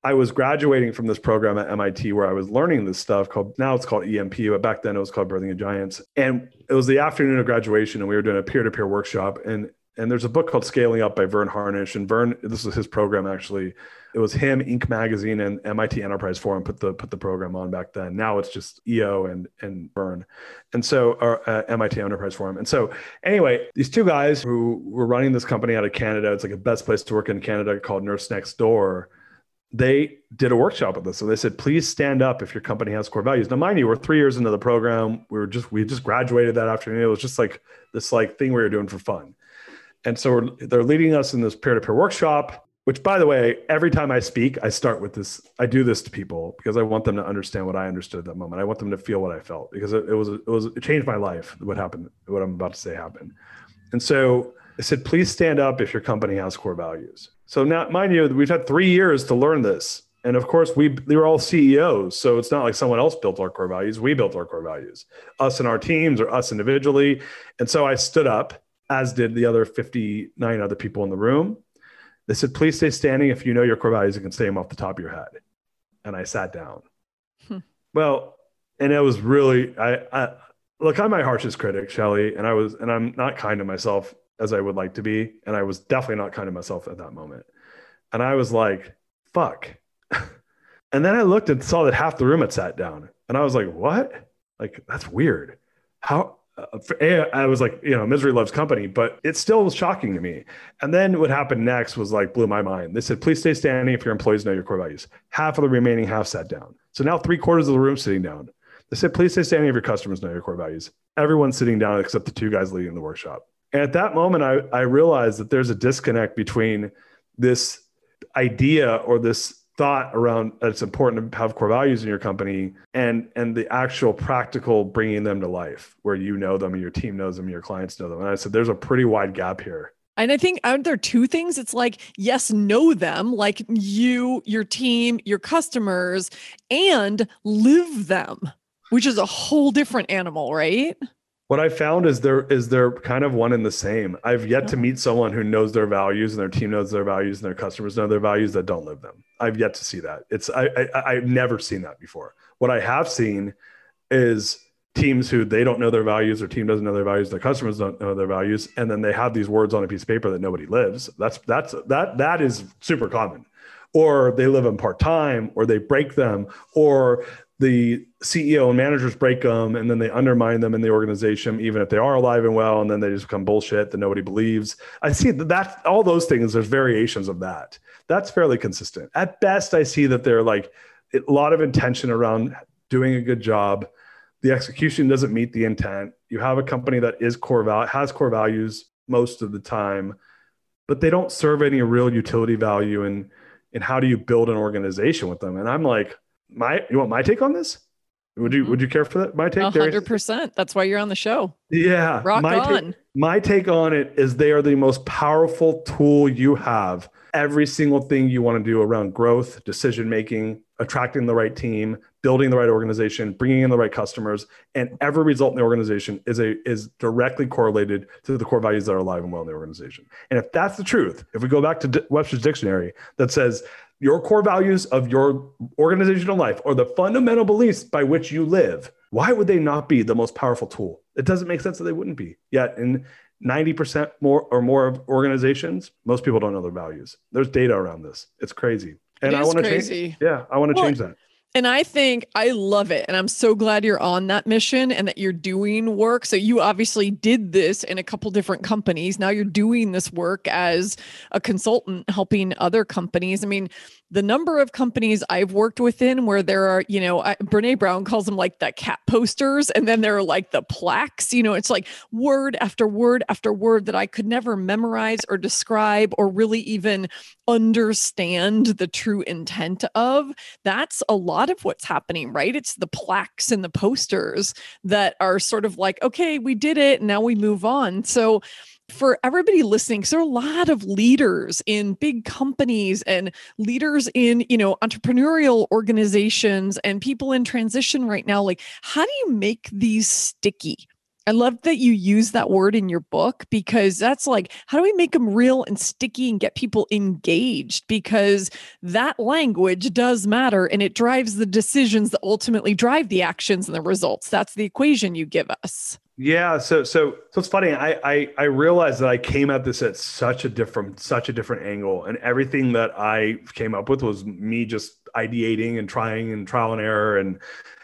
I was graduating from this program at MIT where I was learning this stuff called now it's called EMP, but back then it was called Birthing of Giants. And it was the afternoon of graduation, and we were doing a peer-to-peer workshop. And and there's a book called Scaling Up by Verne Harnish. And Verne, this was his program actually. It was him, Inc. magazine, and MIT Enterprise Forum put the put the program on back then. Now it's just EO and and Verne, and so or, uh, MIT Enterprise Forum. And so anyway, these two guys who were running this company out of Canada, it's like a best place to work in Canada called Nurse Next Door they did a workshop with us. So they said, please stand up if your company has core values. Now, mind you, we're three years into the program. We were just, we just graduated that afternoon. It was just like this like thing we were doing for fun. And so they're leading us in this peer-to-peer workshop, which by the way, every time I speak, I start with this, I do this to people because I want them to understand what I understood at that moment. I want them to feel what I felt because it, it was, it was, it changed my life. What happened, what I'm about to say happened. And so I said, please stand up if your company has core values. So now, mind you, we've had three years to learn this. And of course, we they were all CEOs, so it's not like someone else built our core values. We built our core values, us and our teams, or us individually. And so I stood up, as did the other 59 other people in the room. They said, "Please stay standing if you know your core values and can say them off the top of your head." And I sat down. Hmm. Well, and it was really I, I look. I'm my harshest critic, Shelley, and I was, and I'm not kind to myself as I would like to be. And I was definitely not kind to myself at that moment. And I was like, fuck. and then I looked and saw that half the room had sat down. And I was like, what? Like, that's weird. How? I was like, you know, misery loves company, but it's still was shocking to me. And then what happened next was like blew my mind. They said, please stay standing if your employees know your core values. Half of the remaining half sat down. So now three quarters of the room sitting down. They said, please stay standing if your customers know your core values. Everyone's sitting down except the two guys leading the workshop. And at that moment, I, I realized that there's a disconnect between this idea or this thought around it's important to have core values in your company and and the actual practical bringing them to life where you know them and your team knows them and your clients know them and i said there's a pretty wide gap here and I think aren't there two things? It's like, yes, know them, like you, your team, your customers, and live them, which is a whole different animal, right? What I found is there is they're kind of one and the same. I've yet to meet someone who knows their values and their team knows their values and their customers know their values that don't live them. I've yet to see that. It's I, I I've never seen that before. What I have seen is teams who they don't know their values, their team doesn't know their values, their customers don't know their values, and then they have these words on a piece of paper that nobody lives. That's that's that that is super common. Or they live them part time, or they break them, or the CEO and managers break them and then they undermine them in the organization, even if they are alive and well, and then they just become bullshit that nobody believes. I see that all those things, there's variations of that. That's fairly consistent. At best, I see that they're like a lot of intention around doing a good job. The execution doesn't meet the intent. You have a company that is core value, has core values most of the time, but they don't serve any real utility value in in how do you build an organization with them. And I'm like, my you want my take on this? Would you mm-hmm. would you care for that? My take, hundred percent. That's why you're on the show. Yeah, rock my on. Take, my take on it is they are the most powerful tool you have. Every single thing you want to do around growth, decision making, attracting the right team, building the right organization, bringing in the right customers, and every result in the organization is a is directly correlated to the core values that are alive and well in the organization. And if that's the truth, if we go back to D- Webster's dictionary that says your core values of your organizational life or the fundamental beliefs by which you live, why would they not be the most powerful tool? It doesn't make sense that they wouldn't be. Yet in 90% more or more of organizations, most people don't know their values. There's data around this. It's crazy. And I want to change. Yeah, I want to well, change that. And I think I love it. And I'm so glad you're on that mission and that you're doing work. So you obviously did this in a couple different companies. Now you're doing this work as a consultant helping other companies. I mean, the number of companies I've worked within where there are, you know, I, Brene Brown calls them like the cat posters, and then there are like the plaques. You know, it's like word after word after word that I could never memorize or describe or really even understand the true intent of. That's a lot of what's happening, right? It's the plaques and the posters that are sort of like, okay, we did it, now we move on. So, for everybody listening because there are a lot of leaders in big companies and leaders in you know entrepreneurial organizations and people in transition right now like how do you make these sticky I love that you use that word in your book because that's like, how do we make them real and sticky and get people engaged? Because that language does matter and it drives the decisions that ultimately drive the actions and the results. That's the equation you give us. Yeah, so so so it's funny. I, I I realized that I came at this at such a different such a different angle, and everything that I came up with was me just ideating and trying and trial and error, and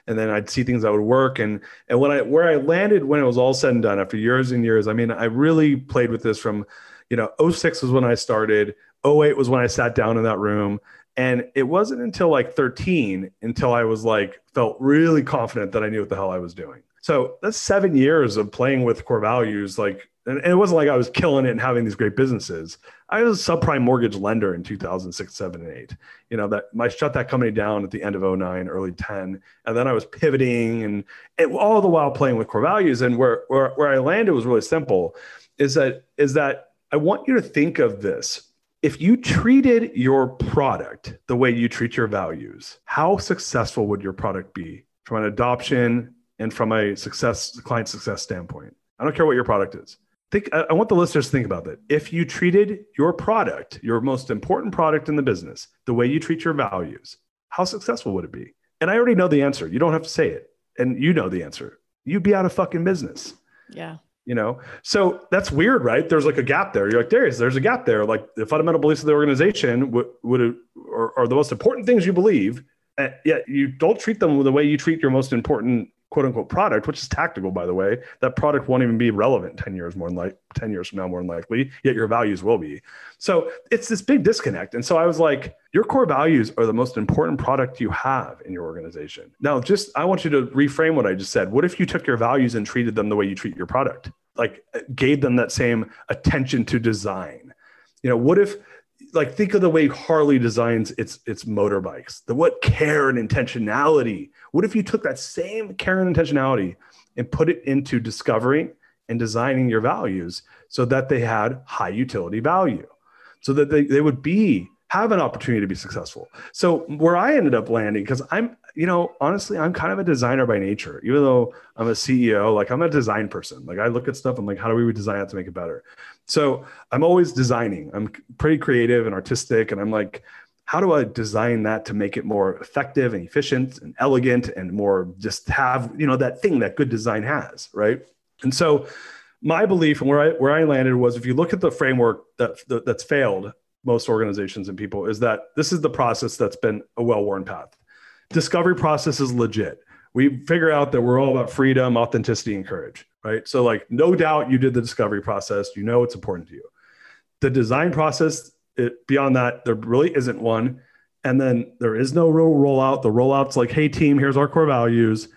and then I'd see things that would work. And and when I where I landed when it was all said and done after years and years, I mean, I really played with this from, you know, 06 was when I started, 08 was when I sat down in that room. And it wasn't until like 13 until I was like felt really confident that I knew what the hell I was doing. So that's seven years of playing with core values. Like, and, it wasn't like I was killing it and having these great businesses. I was a subprime mortgage lender in 2006, seven, and eight. You know, that I shut that company down at the end of 09, early 10. And then I was pivoting and, and all the while playing with core values. And where, where, where I landed was really simple is that, is that I want you to think of this if you treated your product the way you treat your values, how successful would your product be from an adoption and from a success client success standpoint. I don't care what your product is. Think I want the listeners to think about that. If you treated your product, your most important product in the business, the way you treat your values, how successful would it be? And I already know the answer. You don't have to say it. And you know the answer. You'd be out of fucking business. Yeah. You know, so that's weird, right? There's like a gap there. You're like, Darius, there's a gap there. Like the fundamental beliefs of the organization would, would or, or the most important things you believe, and yet you don't treat them the way you treat your most important quote unquote product, which is tactical, by the way, that product won't even be relevant 10 years more than like 10 years from now, more than likely, yet your values will be. So it's this big disconnect. And so I was like, your core values are the most important product you have in your organization. Now, just I want you to reframe what I just said. What if you took your values and treated them the way you treat your product? Like uh, gave them that same attention to design. You know, what if like think of the way Harley designs its its motorbikes. The what care and intentionality. What if you took that same care and intentionality and put it into discovering and designing your values so that they had high utility value, so that they, they would be have an opportunity to be successful. So where I ended up landing, because I'm, you know, honestly, I'm kind of a designer by nature. Even though I'm a CEO, like I'm a design person. Like I look at stuff, I'm like, how do we design it to make it better? So I'm always designing. I'm pretty creative and artistic, and I'm like, how do I design that to make it more effective and efficient and elegant and more just have you know that thing that good design has, right? And so my belief and where I where I landed was if you look at the framework that, that that's failed most organizations and people is that this is the process that's been a well-worn path. Discovery process is legit. We figure out that we're all about freedom, authenticity, and courage, right? So, like, no doubt you did the discovery process. You know it's important to you. The design process, it, beyond that, there really isn't one. And then there is no real rollout. The rollout's like, hey, team, here's our core values.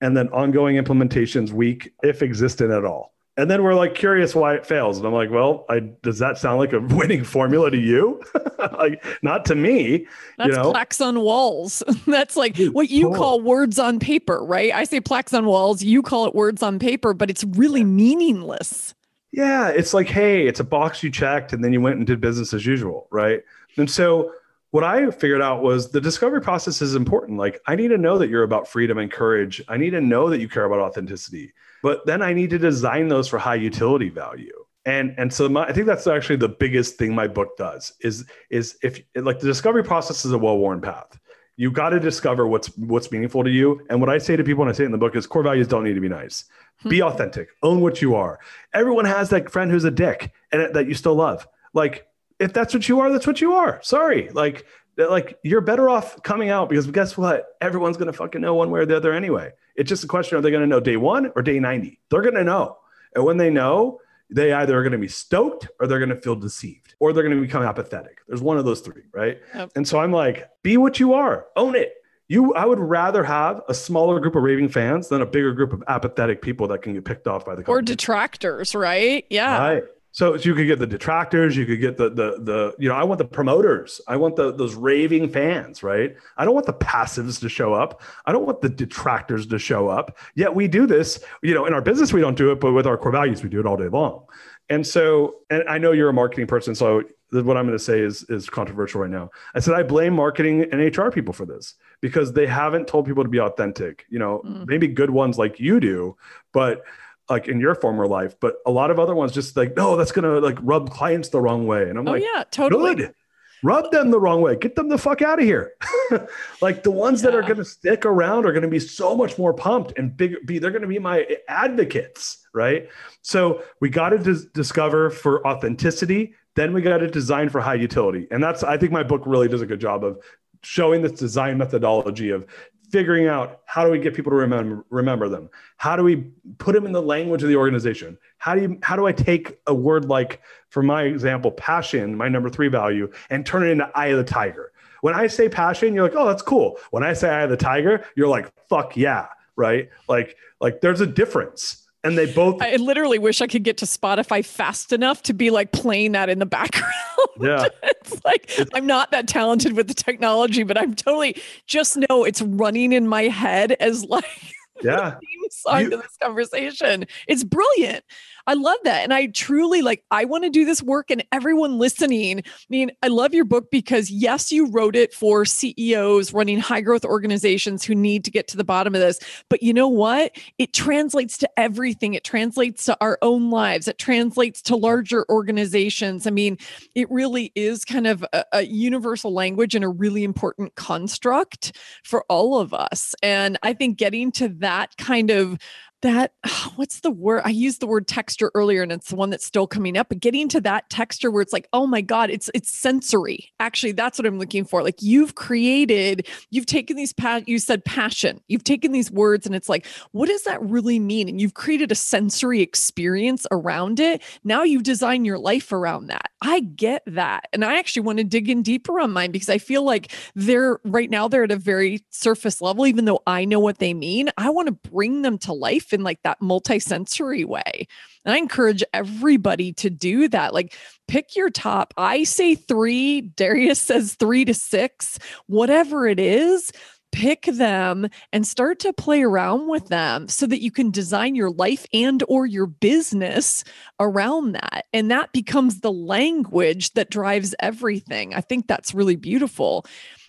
And then ongoing implementations weak, if existent at all. And then we're like curious why it fails. And I'm like, well, I, does that sound like a winning formula to you? like, not to me. That's you know? plaques on walls. That's like Dude, what you cool. call words on paper, right? I say plaques on walls. You call it words on paper, but it's really meaningless. Yeah. It's like, hey, it's a box you checked and then you went and did business as usual. Right. And so what I figured out was the discovery process is important. Like, I need to know that you're about freedom and courage. I need to know that you care about authenticity, but then I need to design those for high utility value. And and so my, I think that's actually the biggest thing my book does is is if like the discovery process is a well worn path. You got to discover what's what's meaningful to you. And what I say to people when I say it in the book is core values don't need to be nice. Hmm. Be authentic. Own what you are. Everyone has that friend who's a dick and that you still love. Like if that's what you are, that's what you are. Sorry. Like, like you're better off coming out because guess what? Everyone's gonna fucking know one way or the other anyway. It's just a question: Are they gonna know day one or day ninety? They're gonna know, and when they know, they either are gonna be stoked or they're gonna feel deceived or they're gonna become apathetic. There's one of those three, right? Yep. And so I'm like, be what you are, own it. You, I would rather have a smaller group of raving fans than a bigger group of apathetic people that can get picked off by the company. or detractors, right? Yeah, right. So, so you could get the detractors, you could get the the the you know, I want the promoters, I want the those raving fans, right? I don't want the passives to show up. I don't want the detractors to show up. Yet we do this, you know, in our business we don't do it, but with our core values we do it all day long. And so, and I know you're a marketing person, so what I'm going to say is is controversial right now. I said I blame marketing and HR people for this because they haven't told people to be authentic. You know, mm. maybe good ones like you do, but like in your former life, but a lot of other ones just like, no, that's gonna like rub clients the wrong way. And I'm like, oh, like, yeah, totally. Good. Rub them the wrong way. Get them the fuck out of here. like the ones yeah. that are gonna stick around are gonna be so much more pumped and big. Be they're gonna be my advocates, right? So we got to dis- discover for authenticity. Then we got to design for high utility, and that's I think my book really does a good job of showing this design methodology of figuring out how do we get people to remember remember them? How do we put them in the language of the organization? How do you how do i take a word like for my example passion my number three value and turn it into eye of the tiger? When i say passion you're like oh that's cool. When i say eye of the tiger you're like fuck yeah right? Like like there's a difference and they both I literally wish I could get to Spotify fast enough to be like playing that in the background. Yeah. it's like it's, I'm not that talented with the technology, but I'm totally just know it's running in my head as like yeah. theme song you, to this conversation. It's brilliant. I love that. And I truly like, I want to do this work and everyone listening. I mean, I love your book because yes, you wrote it for CEOs running high growth organizations who need to get to the bottom of this. But you know what? It translates to everything. It translates to our own lives. It translates to larger organizations. I mean, it really is kind of a, a universal language and a really important construct for all of us. And I think getting to that kind of that what's the word i used the word texture earlier and it's the one that's still coming up but getting to that texture where it's like oh my god it's it's sensory. Actually that's what i'm looking for. Like you've created you've taken these pa- you said passion. You've taken these words and it's like what does that really mean? And you've created a sensory experience around it. Now you design your life around that. I get that. And i actually want to dig in deeper on mine because i feel like they're right now they're at a very surface level even though i know what they mean i want to bring them to life in like that multi-sensory way. And I encourage everybody to do that. Like pick your top. I say 3, Darius says 3 to 6, whatever it is, pick them and start to play around with them so that you can design your life and or your business around that and that becomes the language that drives everything i think that's really beautiful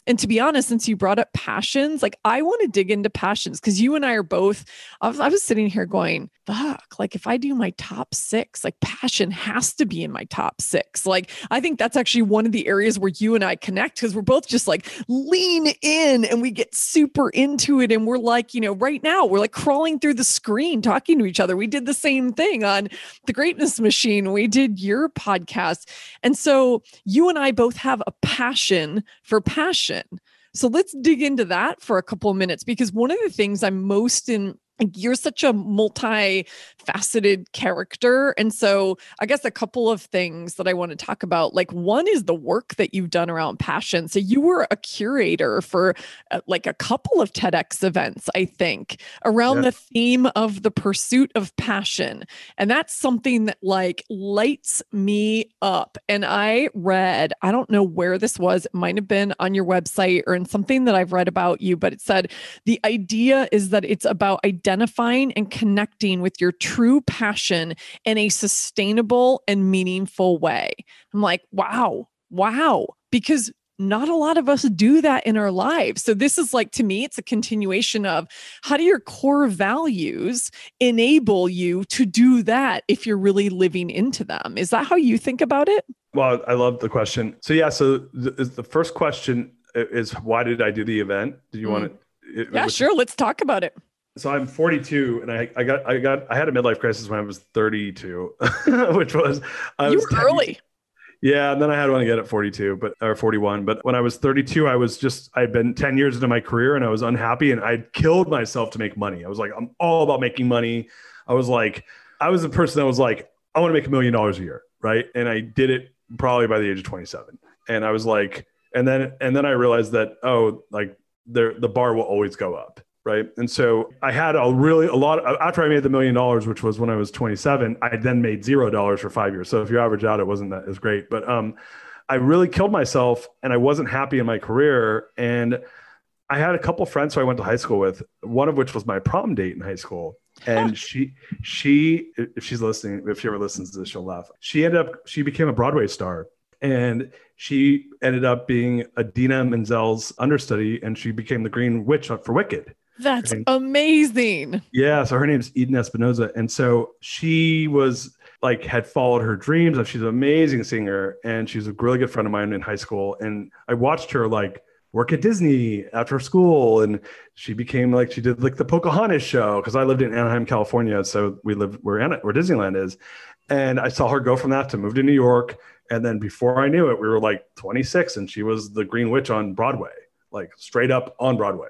and to be honest, since you brought up passions, like I want to dig into passions because you and I are both, I was, I was sitting here going, fuck, like if I do my top six, like passion has to be in my top six. Like I think that's actually one of the areas where you and I connect because we're both just like lean in and we get super into it. And we're like, you know, right now we're like crawling through the screen talking to each other. We did the same thing on the Greatness Machine. We did your podcast. And so you and I both have a passion for passion. So let's dig into that for a couple of minutes because one of the things I'm most in you're such a multi-faceted character and so i guess a couple of things that i want to talk about like one is the work that you've done around passion so you were a curator for uh, like a couple of tedx events i think around yeah. the theme of the pursuit of passion and that's something that like lights me up and i read i don't know where this was it might have been on your website or in something that i've read about you but it said the idea is that it's about identifying and connecting with your true passion in a sustainable and meaningful way. I'm like, wow, wow. Because not a lot of us do that in our lives. So, this is like to me, it's a continuation of how do your core values enable you to do that if you're really living into them? Is that how you think about it? Well, I love the question. So, yeah, so the, the first question is why did I do the event? Did you mm. want to? yeah, sure. Let's talk about it so I'm 42, and I, I got I got I had a midlife crisis when I was 32, which was I you was were early. Yeah, and then I had one again at 42, but or 41. But when I was 32, I was just I'd been 10 years into my career and I was unhappy and I'd killed myself to make money. I was like, I'm all about making money. I was like, I was a person that was like, I want to make a million dollars a year, right? And I did it probably by the age of 27. And I was like, and then and then I realized that oh, like there the bar will always go up right? And so I had a really a lot after I made the million dollars, which was when I was 27. I then made zero dollars for five years. So if you average out, it wasn't that as great, but um, I really killed myself, and I wasn't happy in my career. And I had a couple friends who I went to high school with, one of which was my prom date in high school. And she, she, if she's listening, if she ever listens to this, she'll laugh. She ended up, she became a Broadway star and she ended up being Idina Menzel's understudy and she became the green witch for wicked that's amazing. Yeah. So her name's Eden Espinosa. And so she was like, had followed her dreams. And she's an amazing singer. And she's a really good friend of mine in high school. And I watched her like work at Disney after school. And she became like, she did like the Pocahontas show because I lived in Anaheim, California. So we live where, Anna, where Disneyland is. And I saw her go from that to move to New York. And then before I knew it, we were like 26 and she was the Green Witch on Broadway, like straight up on Broadway.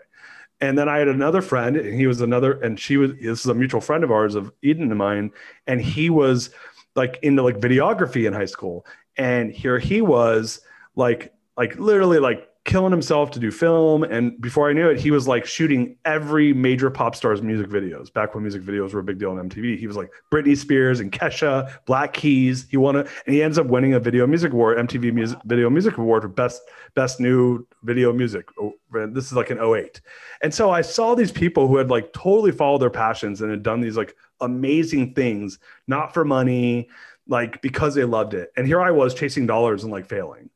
And then I had another friend, and he was another, and she was this is a mutual friend of ours of Eden and mine, and he was like into like videography in high school. And here he was like like literally like killing himself to do film. And before I knew it, he was like shooting every major pop star's music videos. Back when music videos were a big deal on MTV, he was like Britney Spears and Kesha, Black Keys. He won a, and he ends up winning a Video Music Award, MTV Music Video Music Award for best best new video music. Oh, this is like an 08. And so I saw these people who had like totally followed their passions and had done these like amazing things, not for money, like because they loved it. And here I was chasing dollars and like failing.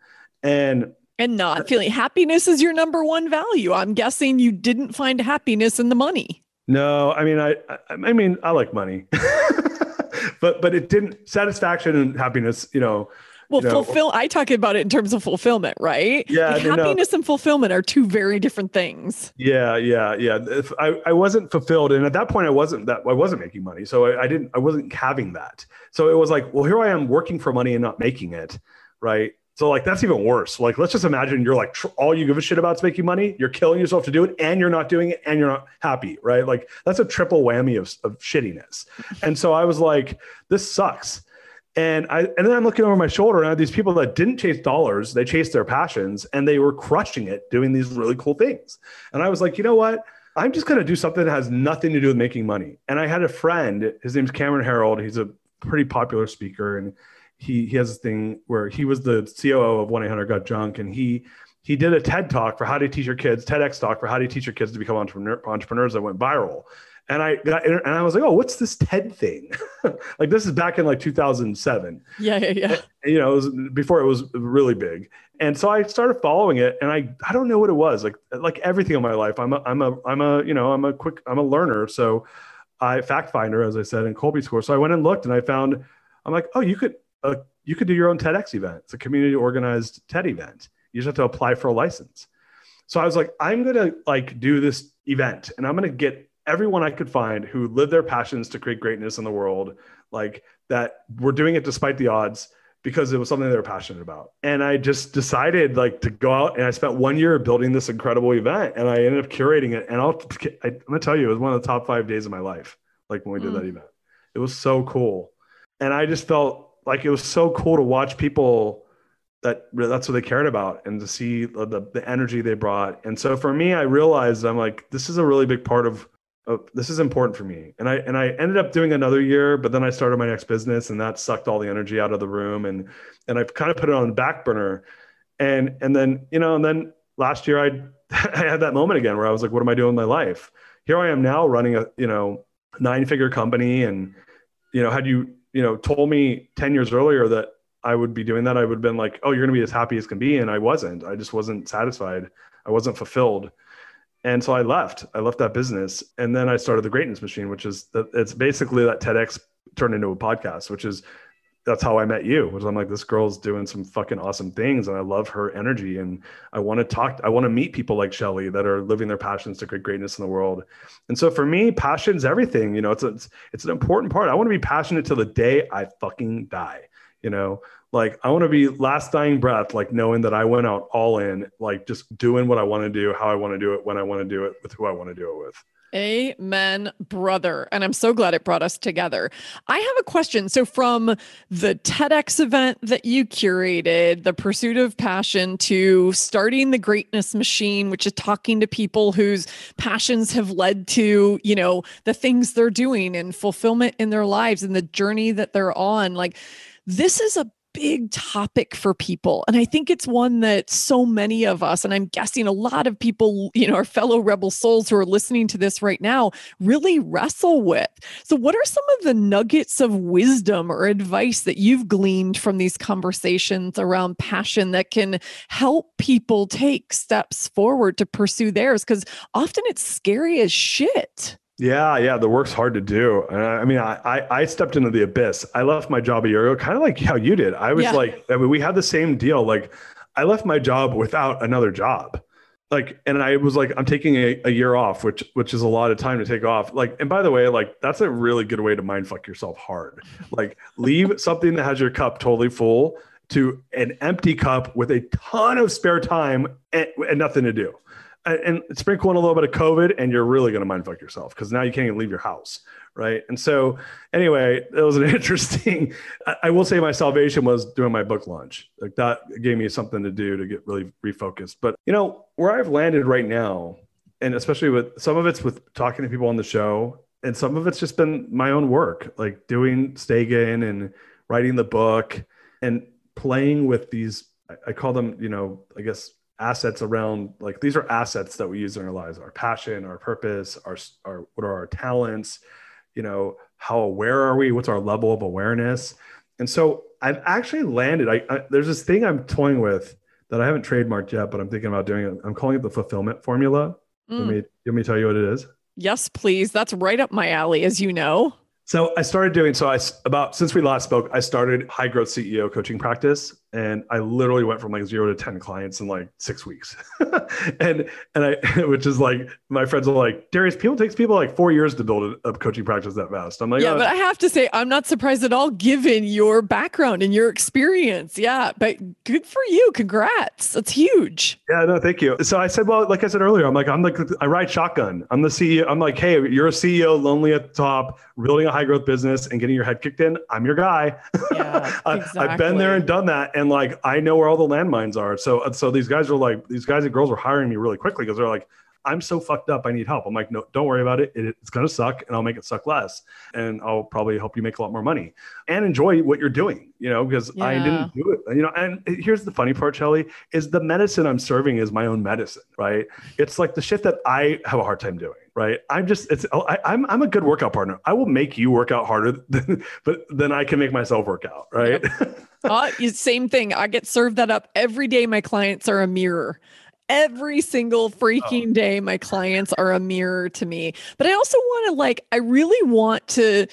And and not feeling happiness is your number one value. I'm guessing you didn't find happiness in the money. No, I mean, I, I, I mean, I like money, but but it didn't satisfaction and happiness. You know. Well, you know, fulfill. I talk about it in terms of fulfillment, right? Yeah. Like happiness and fulfillment are two very different things. Yeah, yeah, yeah. If I, I wasn't fulfilled, and at that point, I wasn't that I wasn't making money, so I, I didn't. I wasn't having that. So it was like, well, here I am working for money and not making it, right? So like that's even worse. Like let's just imagine you're like tr- all you give a shit about is making money. You're killing yourself to do it, and you're not doing it, and you're not happy, right? Like that's a triple whammy of, of shittiness. And so I was like, this sucks. And I and then I'm looking over my shoulder and I had these people that didn't chase dollars, they chased their passions, and they were crushing it, doing these really cool things. And I was like, you know what? I'm just gonna do something that has nothing to do with making money. And I had a friend, his name's Cameron Herold, He's a pretty popular speaker, and he he has this thing where he was the COO of 1-800 Got Junk, and he he did a TED talk for how to teach your kids, TEDx talk for how to teach your kids to become entrepreneur, entrepreneurs that went viral. And I got and I was like, oh, what's this TED thing? like this is back in like 2007. Yeah, yeah, yeah. And, you know, it was before it was really big. And so I started following it, and I I don't know what it was like like everything in my life. I'm a I'm a I'm a you know I'm a quick I'm a learner. So I fact finder as I said in Kolbe score. So I went and looked, and I found I'm like, oh, you could a, you could do your own TEDx event. It's a community organized TED event. You just have to apply for a license. So I was like, I'm gonna like do this event, and I'm gonna get everyone I could find who live their passions to create greatness in the world, like that. We're doing it despite the odds because it was something they were passionate about. And I just decided like to go out and I spent one year building this incredible event and I ended up curating it. And I'll, I, am gonna tell you, it was one of the top five days of my life. Like when we did mm. that event, it was so cool. And I just felt like it was so cool to watch people that that's what they cared about and to see the, the energy they brought. And so for me, I realized I'm like, this is a really big part of, of this is important for me. And I, and I ended up doing another year, but then I started my next business and that sucked all the energy out of the room. And, and I've kind of put it on the back burner and, and then, you know, and then last year I, I had that moment again where I was like, what am I doing in my life? Here I am now running a, you know, nine figure company. And, you know, had you, you know, told me 10 years earlier that I would be doing that, I would have been like, oh, you're going to be as happy as can be. And I wasn't. I just wasn't satisfied. I wasn't fulfilled. And so I left. I left that business. And then I started the Greatness Machine, which is the, it's basically that TEDx turned into a podcast, which is that's how I met you. Was I'm like, this girl's doing some fucking awesome things, and I love her energy, and I want to talk. I want to meet people like Shelley that are living their passions to create greatness in the world. And so for me, passion's everything. You know, it's a, it's it's an important part. I want to be passionate till the day I fucking die. You know, like I want to be last dying breath, like knowing that I went out all in, like just doing what I want to do, how I want to do it, when I want to do it, with who I want to do it with. Amen, brother. And I'm so glad it brought us together. I have a question. So, from the TEDx event that you curated, the pursuit of passion, to starting the greatness machine, which is talking to people whose passions have led to, you know, the things they're doing and fulfillment in their lives and the journey that they're on, like, this is a big topic for people. And I think it's one that so many of us, and I'm guessing a lot of people, you know, our fellow rebel souls who are listening to this right now, really wrestle with. So, what are some of the nuggets of wisdom or advice that you've gleaned from these conversations around passion that can help people take steps forward to pursue theirs? Because often it's scary as shit. Yeah, yeah, the work's hard to do. Uh, I mean, I, I, I stepped into the abyss. I left my job a year ago, kind of like how you did. I was yeah. like, I mean, we had the same deal. Like, I left my job without another job. Like, and I was like, I'm taking a, a year off, which which is a lot of time to take off. Like, and by the way, like that's a really good way to mind fuck yourself hard. Like, leave something that has your cup totally full to an empty cup with a ton of spare time and, and nothing to do and sprinkle in a little bit of COVID, and you're really going to mind fuck yourself because now you can't even leave your house, right? And so, anyway, it was an interesting. I will say my salvation was doing my book launch. Like that gave me something to do to get really refocused. But you know where I've landed right now, and especially with some of it's with talking to people on the show, and some of it's just been my own work, like doing Stagen and writing the book and playing with these. I call them, you know, I guess assets around like these are assets that we use in our lives our passion our purpose our, our what are our talents you know how aware are we what's our level of awareness? And so i've actually landed I, I there's this thing i'm toying with that i haven't trademarked yet but i'm thinking about doing it. I'm calling it the fulfillment formula. Mm. let, me, let me tell you what it is. Yes please. That's right up my alley as you know. So I started doing so I about since we last spoke, I started high growth CEO coaching practice and I literally went from like zero to 10 clients in like six weeks. and, and I, which is like, my friends are like, Darius, people takes people like four years to build a, a coaching practice that fast. I'm like, yeah, oh. but I have to say, I'm not surprised at all given your background and your experience. Yeah. But good for you. Congrats. That's huge. Yeah, no, thank you. So I said, well, like I said earlier, I'm like, I'm like, I ride shotgun. I'm the CEO. I'm like, hey, you're a CEO, lonely at the top, building a high growth business and getting your head kicked in. I'm your guy. Yeah, exactly. I've been there and done that and like I know where all the landmines are. So uh, so these guys are like these guys and girls are hiring me really quickly because they're like, I'm so fucked up. I need help. I'm like, no, don't worry about it. it. It's gonna suck, and I'll make it suck less, and I'll probably help you make a lot more money and enjoy what you're doing. You know, because yeah. I didn't do it. You know, and eh, here's the funny part, Shelley, is the medicine I'm serving is my own medicine, right? It's like the shit that I have a hard time doing right? I'm just it's I, am I'm, I'm a good workout partner. I will make you work out harder, than, but then I can make myself work out, right? Yep. uh, same thing. I get served that up every day. My clients are a mirror. Every single freaking oh. day, my clients are a mirror to me. But I also want to like, I really want to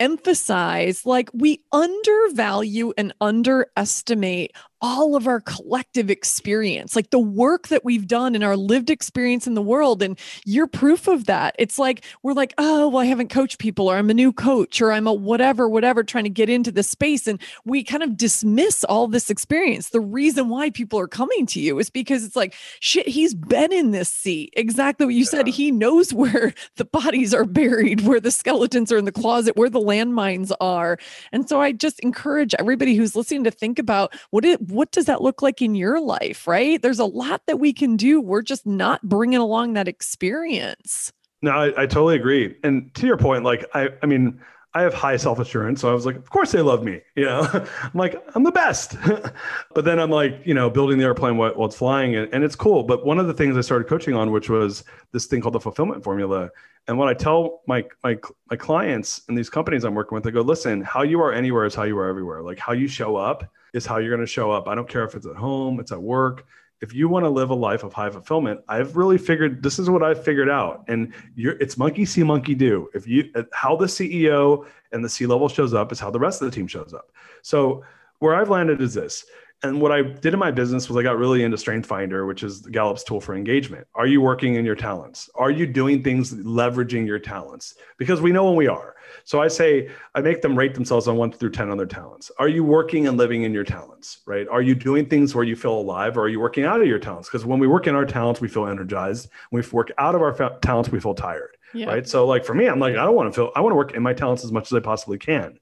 emphasize like we undervalue and underestimate all of our collective experience, like the work that we've done and our lived experience in the world. And you're proof of that. It's like, we're like, oh, well, I haven't coached people, or I'm a new coach, or I'm a whatever, whatever, trying to get into this space. And we kind of dismiss all this experience. The reason why people are coming to you is because it's like, shit, he's been in this seat. Exactly what you yeah. said. He knows where the bodies are buried, where the skeletons are in the closet, where the landmines are. And so I just encourage everybody who's listening to think about what it what does that look like in your life, right? There's a lot that we can do. We're just not bringing along that experience. No, I, I totally agree. And to your point, like, I, I mean, I have high self assurance. So I was like, of course they love me. You know, I'm like, I'm the best. but then I'm like, you know, building the airplane while, while it's flying and, and it's cool. But one of the things I started coaching on, which was this thing called the fulfillment formula. And when I tell my, my, my clients and these companies I'm working with, I go, listen, how you are anywhere is how you are everywhere. Like how you show up is how you're going to show up. I don't care if it's at home, it's at work, if you want to live a life of high fulfillment, I've really figured this is what I've figured out. And you're, it's monkey see, monkey do. If you, uh, how the CEO and the C level shows up is how the rest of the team shows up. So where I've landed is this. And what I did in my business was I got really into Strength Finder, which is Gallup's tool for engagement. Are you working in your talents? Are you doing things leveraging your talents? Because we know when we are. So I say, I make them rate themselves on one through 10 on their talents. Are you working and living in your talents, right? Are you doing things where you feel alive or are you working out of your talents? Because when we work in our talents, we feel energized. When we work out of our fa- talents, we feel tired, yeah. right? So like for me, I'm like, I don't want to feel, I want to work in my talents as much as I possibly can.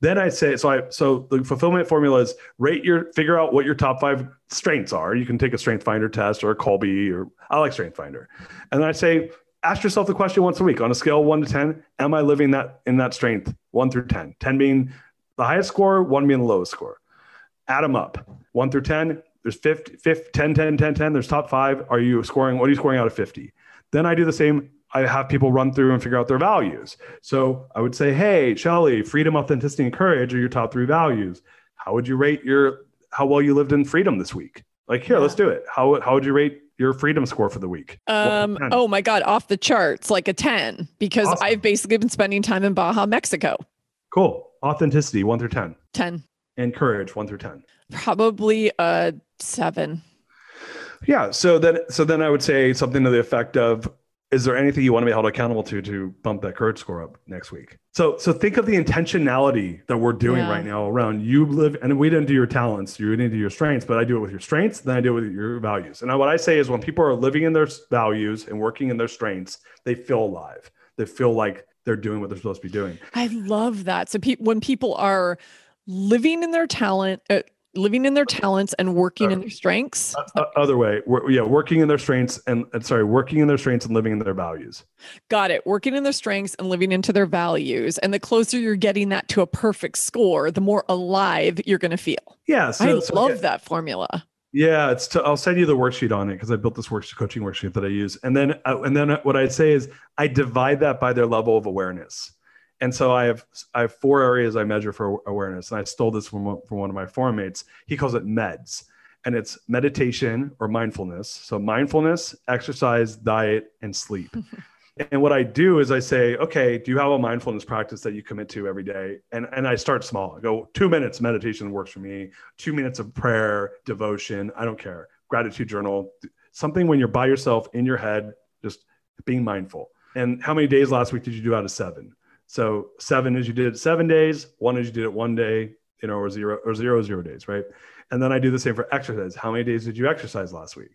Then I say, so I, so the fulfillment formula is rate your, figure out what your top five strengths are. You can take a strength finder test or a Kolbe or I like strength finder. And then I say, ask yourself the question once a week on a scale one to 10 am i living that in that strength one through 10 10 being the highest score one being the lowest score. Add them up. One through 10 there's 50, 50 10 10 10 10 there's top five. Are you scoring what are you scoring out of 50 then i do the same i have people run through and figure out their values so i would say hey Shelley freedom authenticity and courage are your top three values how would you rate your how well you lived in freedom this week like here yeah. let's do it how, how would you rate your freedom score for the week? Um, oh my God, off the charts, like a 10, because awesome. I've basically been spending time in Baja, Mexico. Cool. Authenticity, one through 10. 10. And courage, one through 10. Probably a seven. Yeah. So then, so then I would say something to the effect of is there anything you want to be held accountable to to bump that courage score up next week? So so think of the intentionality that we're doing yeah. right now around you live and we didn't do your talents you didn't do your strengths but i do it with your strengths then i do it with your values. And what i say is when people are living in their values and working in their strengths they feel alive. They feel like they're doing what they're supposed to be doing. I love that. So pe- when people are living in their talent uh, living in their talents and working in their strengths. Uh, other way, yeah, working in their strengths and, sorry, working in their strengths and living in their values. Got it. Working in their strengths and living into their values. And the closer you're getting that to a perfect score, the more alive you're going to feel. Yeah, so, I so, love yeah. that formula. Yeah, it's. To, I'll send you the worksheet on it because I built this worksheet, coaching worksheet that I use, and then uh, and then what I'd say is I divide that by their level of awareness and so I have I have four areas I measure for awareness, and I stole this from from one of my forum mates. He calls it MEDS, and it's meditation or mindfulness. So mindfulness, exercise, diet, and sleep. and what I do is I say, okay, do you have a mindfulness practice that you commit to every day? And and I start small. I go two minutes meditation works for me. Two minutes of prayer, devotion. I don't care. Gratitude journal, something when you're by yourself in your head, just being mindful. And how many days last week did you do out of seven? So seven is you did it seven days, one is you did it one day, you know, or zero or zero zero days, right? And then I do the same for exercise. How many days did you exercise last week?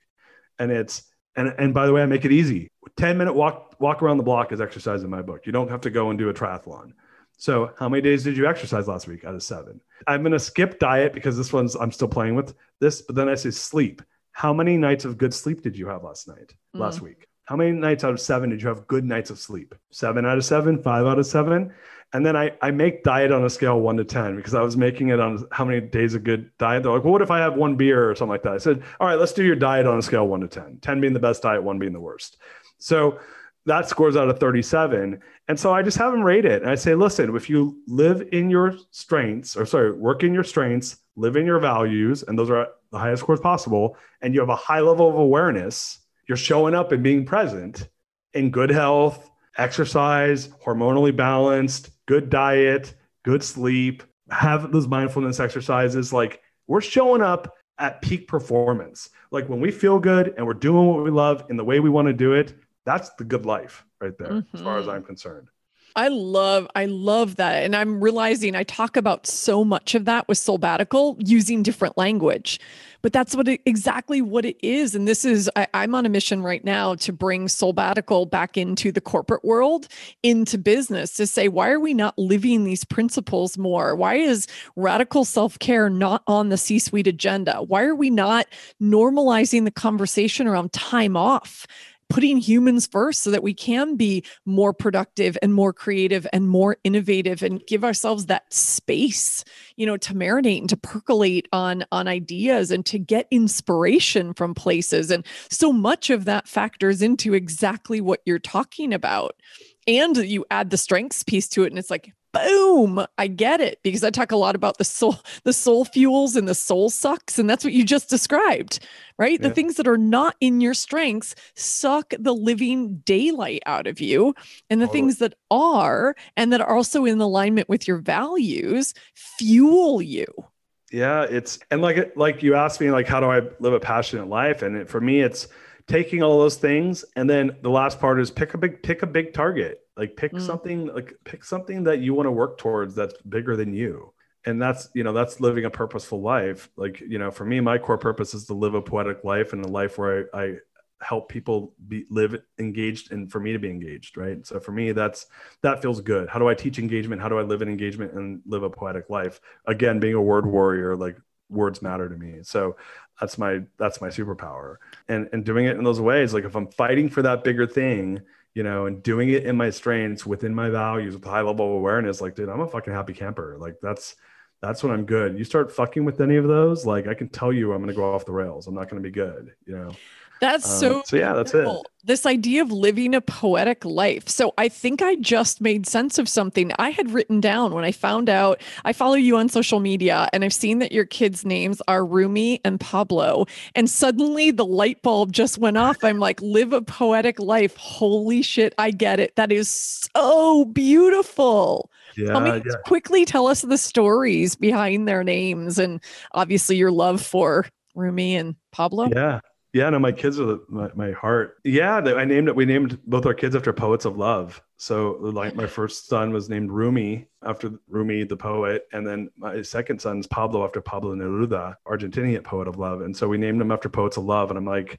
And it's and and by the way, I make it easy. 10 minute walk walk around the block is exercise in my book. You don't have to go and do a triathlon. So how many days did you exercise last week out of seven? I'm gonna skip diet because this one's I'm still playing with this, but then I say sleep. How many nights of good sleep did you have last night, mm. last week? How many nights out of seven did you have good nights of sleep? Seven out of seven, five out of seven. And then I, I make diet on a scale one to 10 because I was making it on how many days of good diet. They're like, well, what if I have one beer or something like that? I said, all right, let's do your diet on a scale one to 10, 10 being the best diet, one being the worst. So that scores out of 37. And so I just have them rate it. And I say, listen, if you live in your strengths, or sorry, work in your strengths, live in your values, and those are the highest scores possible, and you have a high level of awareness, you're showing up and being present in good health, exercise, hormonally balanced, good diet, good sleep, have those mindfulness exercises. Like we're showing up at peak performance. Like when we feel good and we're doing what we love in the way we want to do it, that's the good life right there, mm-hmm. as far as mm-hmm. I'm concerned. I love, I love that. And I'm realizing I talk about so much of that with sabbatical using different language, but that's what it, exactly what it is. And this is, I, I'm on a mission right now to bring sabbatical back into the corporate world, into business to say, why are we not living these principles more? Why is radical self care not on the C suite agenda? Why are we not normalizing the conversation around time off? Putting humans first so that we can be more productive and more creative and more innovative and give ourselves that space, you know, to marinate and to percolate on on ideas and to get inspiration from places. And so much of that factors into exactly what you're talking about. And you add the strengths piece to it and it's like boom. I get it because i talk a lot about the soul the soul fuels and the soul sucks and that's what you just described right? Yeah. the things that are not in your strengths suck the living daylight out of you and the things that are and that are also in alignment with your values fuel you. Yeah it's and like like you asked me like how do i live a passionate life? And it, for me it's taking all those things and then the last part is pick a big pick a big target. Like pick mm. something like pick something that you want to work towards that's bigger than you. And that's you know that's living a purposeful life. Like you know for me my core purpose is to live a poetic life and a life where i, I help people be live engaged and for me to be engaged right? So for me that's that feels good. How do i teach engagement? How do i live in engagement and live a poetic life? Again being a word warrior like words matter to me. So that's my that's my superpower. And and doing it in those ways like if i'm fighting for that bigger thing you know and doing it in my strengths within my values with high level of awareness like dude i'm a fucking happy camper. Like that's that's when i'm good. You start fucking with any of those like i can tell you i'm going to go off the rails. I'm not going to be good you know that's um, so so yeah that's it. this idea of living a poetic life. So i think i just made sense of something i had written down when i found out. I follow you on social media and i've seen that your kids names are rumi and pablo. And suddenly the light bulb just went off. I'm like live a poetic life. Holy shit i get it. That is so beautiful. Yeah, tell me, yeah. quickly tell us the stories behind their names and obviously your love for Rumi and Pablo. Yeah. Yeah, no, my kids are my, my heart. Yeah, I named it. We named both our kids after poets of love. So, like, my first son was named Rumi after Rumi, the poet, and then my second son's Pablo after Pablo Neruda, Argentinian poet of love. And so we named them after poets of love. And I'm like,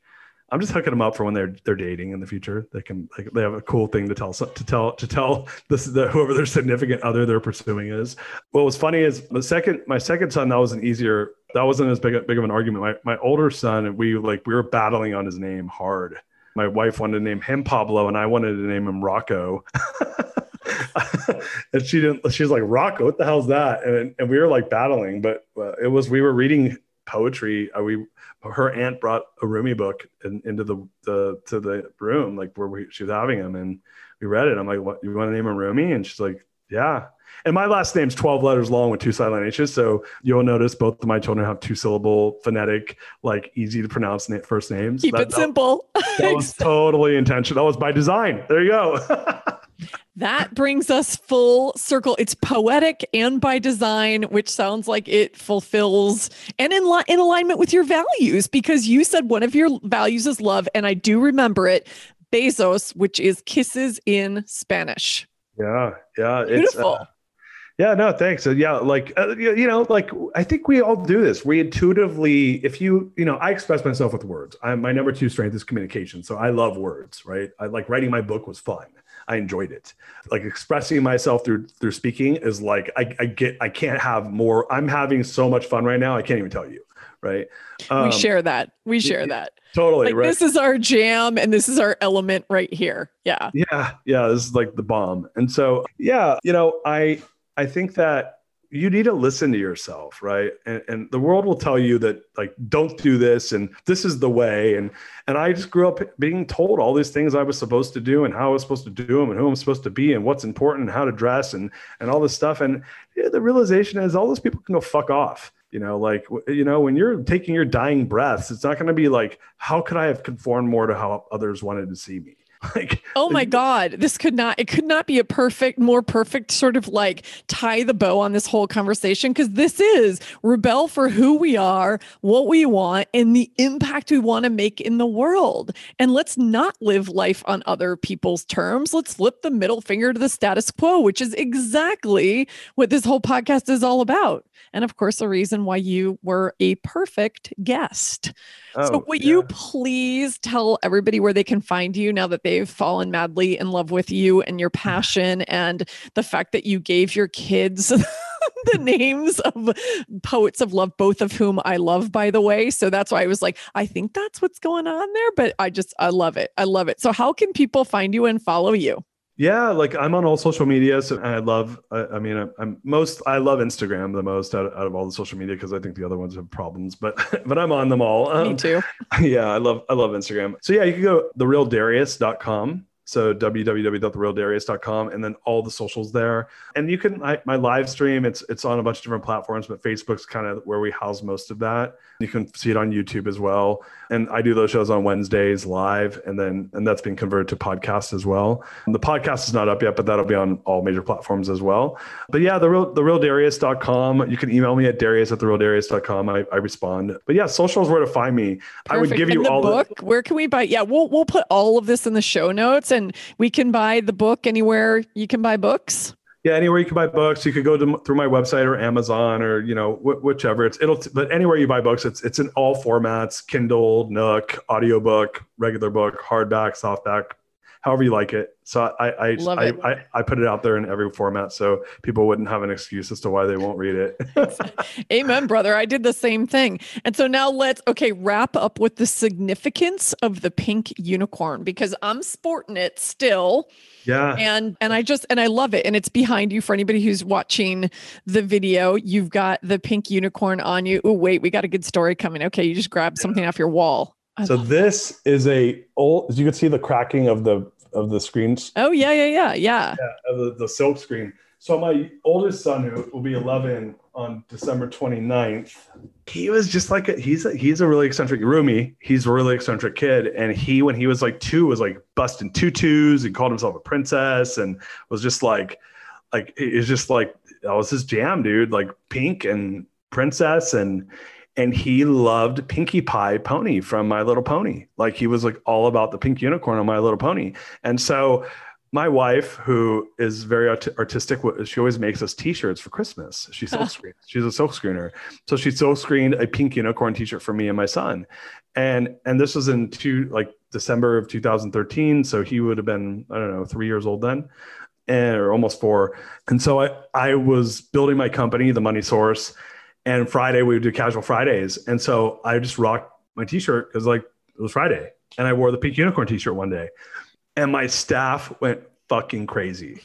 I'm just hooking them up for when they're they're dating in the future. They can like they have a cool thing to tell to tell to tell this the, whoever their significant other they're pursuing is. What was funny is the second my second son that was an easier that wasn't as big, big of an argument. My, my older son, we like, we were battling on his name hard. My wife wanted to name him Pablo and I wanted to name him Rocco. and she didn't, she was like, Rocco, what the hell's that? And, and we were like battling, but uh, it was, we were reading poetry. Uh, we, her aunt brought a Rumi book in, into the, the, to the room, like where we, she was having him and we read it. I'm like, what, you want to name him Rumi? And she's like, yeah. And my last name's 12 letters long with two silent H's. So you'll notice both of my children have two syllable phonetic, like easy to pronounce first names. Keep that, it simple. That, that was totally intentional. That was by design. There you go. that brings us full circle. It's poetic and by design, which sounds like it fulfills and in, li- in alignment with your values because you said one of your values is love. And I do remember it besos, which is kisses in Spanish. Yeah, yeah, beautiful. It's, uh, yeah, no, thanks. So, yeah, like uh, you know, like I think we all do this. We intuitively, if you, you know, I express myself with words. I, my number two strength is communication, so I love words. Right? I like writing my book was fun. I enjoyed it. Like expressing myself through through speaking is like I, I get I can't have more. I'm having so much fun right now. I can't even tell you. Right? Um, we share that. We share yeah, that. Totally. Like, right. This is our jam, and this is our element right here. Yeah. Yeah. Yeah. This is like the bomb. And so, yeah, you know, I I think that you need to listen to yourself, right? And, and, the world will tell you that like don't do this and this is the way. And and I just grew up being told all these things I was supposed to do and how I was supposed to do them and who I'm supposed to be and what's important and how to dress and and all this stuff. And yeah, the realization is all those people can go fuck off. You know, like you know, when you're taking your dying breaths, it's not going to be like, how could I have conformed more to how others wanted to see me? like oh my god this could not it could not be a perfect more perfect sort of like tie the bow on this whole conversation because this is rebel for who we are what we want and the impact we want to make in the world. And let's not live life on other people's terms. Let's flip the middle finger to the status quo which is exactly what this whole podcast is all about and of course the reason why you were a perfect guest oh, so will yeah. you please tell everybody where they can find you now that they've fallen madly in love with you and your passion and the fact that you gave your kids the names of poets of love, both of whom I love, by the way. So that's why I was like, I think that's what's going on there. But I just, I love it. I love it. So, how can people find you and follow you? Yeah, like I'm on all social media, so I love. I, I mean, I'm, I'm, most. I love Instagram the most out of, out of all the social media because I think the other ones have problems, but but I'm on them all. Um, Me too. Yeah, I love I love Instagram. So yeah, you can go therealdarius.com so www.therealdarius.com and then all the socials there. And you can I, my live stream. It's it's on a bunch of different platforms, but Facebook's kind of where we house most of that. You can see it on YouTube as well. And I do those shows on Wednesdays live, and then and that's being converted to podcast as well. And the podcast is not up yet, but that'll be on all major platforms as well. But yeah, the real therealdarius.com. You can email me at darius at therealdarius.com. I, I respond. But yeah, socials where to find me. Perfect. I would give you the all book. The- where can we buy? Yeah, we'll we'll put all of this in the show notes and we can buy the book anywhere you can buy books? Yeah anywhere you can buy books. You could go to, through my website or amazon or you know wh- whichever. It's it'll but anywhere you buy books it's it's in all formats kindle nook audiobook regular book hardback softback however you like it so I I, I, I, I, put it out there in every format so people wouldn't have an excuse as to why they won't read it. Amen, brother. I did the same thing. And so now let's okay, wrap up with the significance of the pink unicorn because I'm sporting it still. Yeah. And and I just and I love it. And it's behind you for anybody who's watching the video. You've got the pink unicorn on you. Oh, wait, we got a good story coming. Okay, you just grab something off your wall. I so this is a old as you can see the cracking of the of the screens. Oh yeah, yeah, yeah, yeah. Yeah, of the, the silk screen. So my oldest son, who will be 11 on December 29th, he was just like a, he's a, he's a really eccentric Rumi. He's a really eccentric kid, and he when he was like two was like busting tutus and called himself a princess and was just like like it's just like that was his jam, dude. Like pink and princess and and he loved Pinkie Pie Pony from My Little Pony. Like he was like all about the pink unicorn on My Little Pony. And so my wife, who is very art- artistic, she always makes us T-shirts for Christmas. She silk screens. She's a silk screener, so she silk screened a pink unicorn T-shirt for me and my son. And and this was in two like December of 2013. So he would have been I don't know three years old then, and or almost four. And so I I was building my company, the Money Source and Friday we would do casual Fridays. And so I just rocked my t-shirt because like it was Friday. And I wore the pink unicorn t-shirt one day. And my staff went fucking crazy.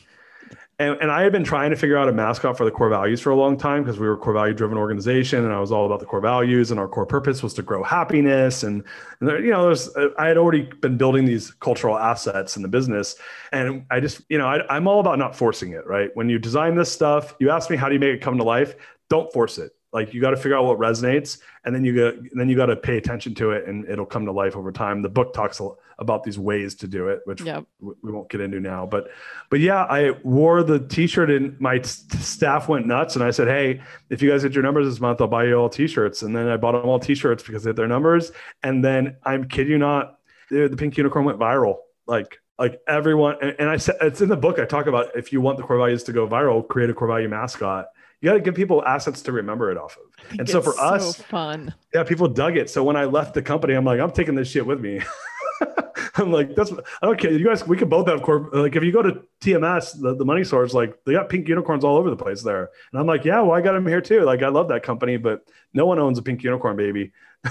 And, and I had been trying to figure out a mascot for the core values for a long time because we were a core value driven organization and I was all about the core values and our core purpose was to grow happiness. And, and there, you know, there's, I had already been building these cultural assets in the business. And I just, you know, I, I'm all about not forcing it, right? When you design this stuff, you ask me, how do you make it come to life? Don't force it like you got to figure out what resonates and then you got then you got to pay attention to it and it'll come to life over time. The book talks about these ways to do it which yep. we won't get into now but but yeah i wore the t-shirt and my t- staff went nuts and i said hey if you guys hit your numbers this month i'll buy you all t-shirts. And then i bought them all t-shirts because they hit their numbers and then i'm kid you not the, the pink unicorn went viral. Like like everyone and, and i said it's in the book i talk about if you want the core values to go viral create a core value mascot you got to give people assets to remember it off of. And so for so us, fun. Yeah, people dug it. So when I left the company, I'm like, I'm taking this shit with me. I'm like, that's I don't care. You guys, we can both have core. Like, if you go to TMS, the, the money source, like they got pink unicorns all over the place there. And I'm like, yeah, well, I got them here too. Like, I love that company, but no one owns a pink unicorn baby.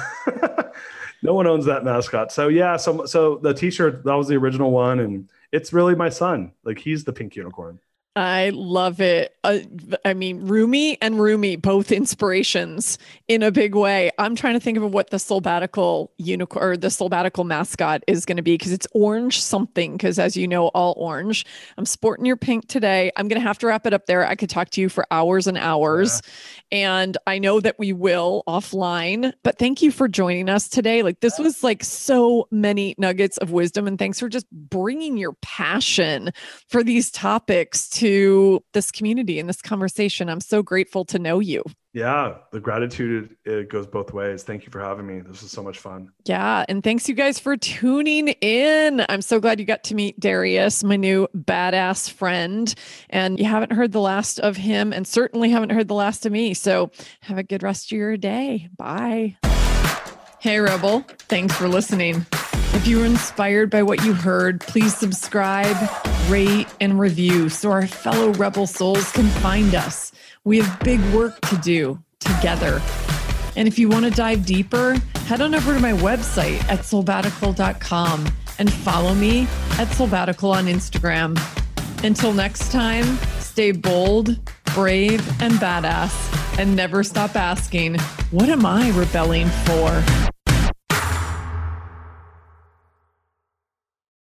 no one owns that mascot. So yeah, so so the T-shirt that was the original one, and it's really my son. Like he's the pink unicorn. I love it. Uh, I mean, Rumi and Rumi, both inspirations in a big way. I'm trying to think of what the sabbatical unicorn or the Soulbatical mascot is going to be because it's orange something. Because as you know, all orange. I'm sporting your pink today. I'm going to have to wrap it up there. I could talk to you for hours and hours. Yeah. And I know that we will offline, but thank you for joining us today. Like, this was like so many nuggets of wisdom. And thanks for just bringing your passion for these topics to this community and this conversation. I'm so grateful to know you. Yeah, the gratitude it goes both ways. Thank you for having me. This was so much fun. Yeah, and thanks you guys for tuning in. I'm so glad you got to meet Darius, my new badass friend. And you haven't heard the last of him and certainly haven't heard the last of me. So have a good rest of your day. Bye. Hey Rebel, thanks for listening. If you were inspired by what you heard, please subscribe, rate, and review so our fellow Rebel souls can find us. We have big work to do together. And if you want to dive deeper, head on over to my website at soulbatical.com and follow me at soulbatical on Instagram. Until next time, stay bold, brave, and badass, and never stop asking, What am I rebelling for?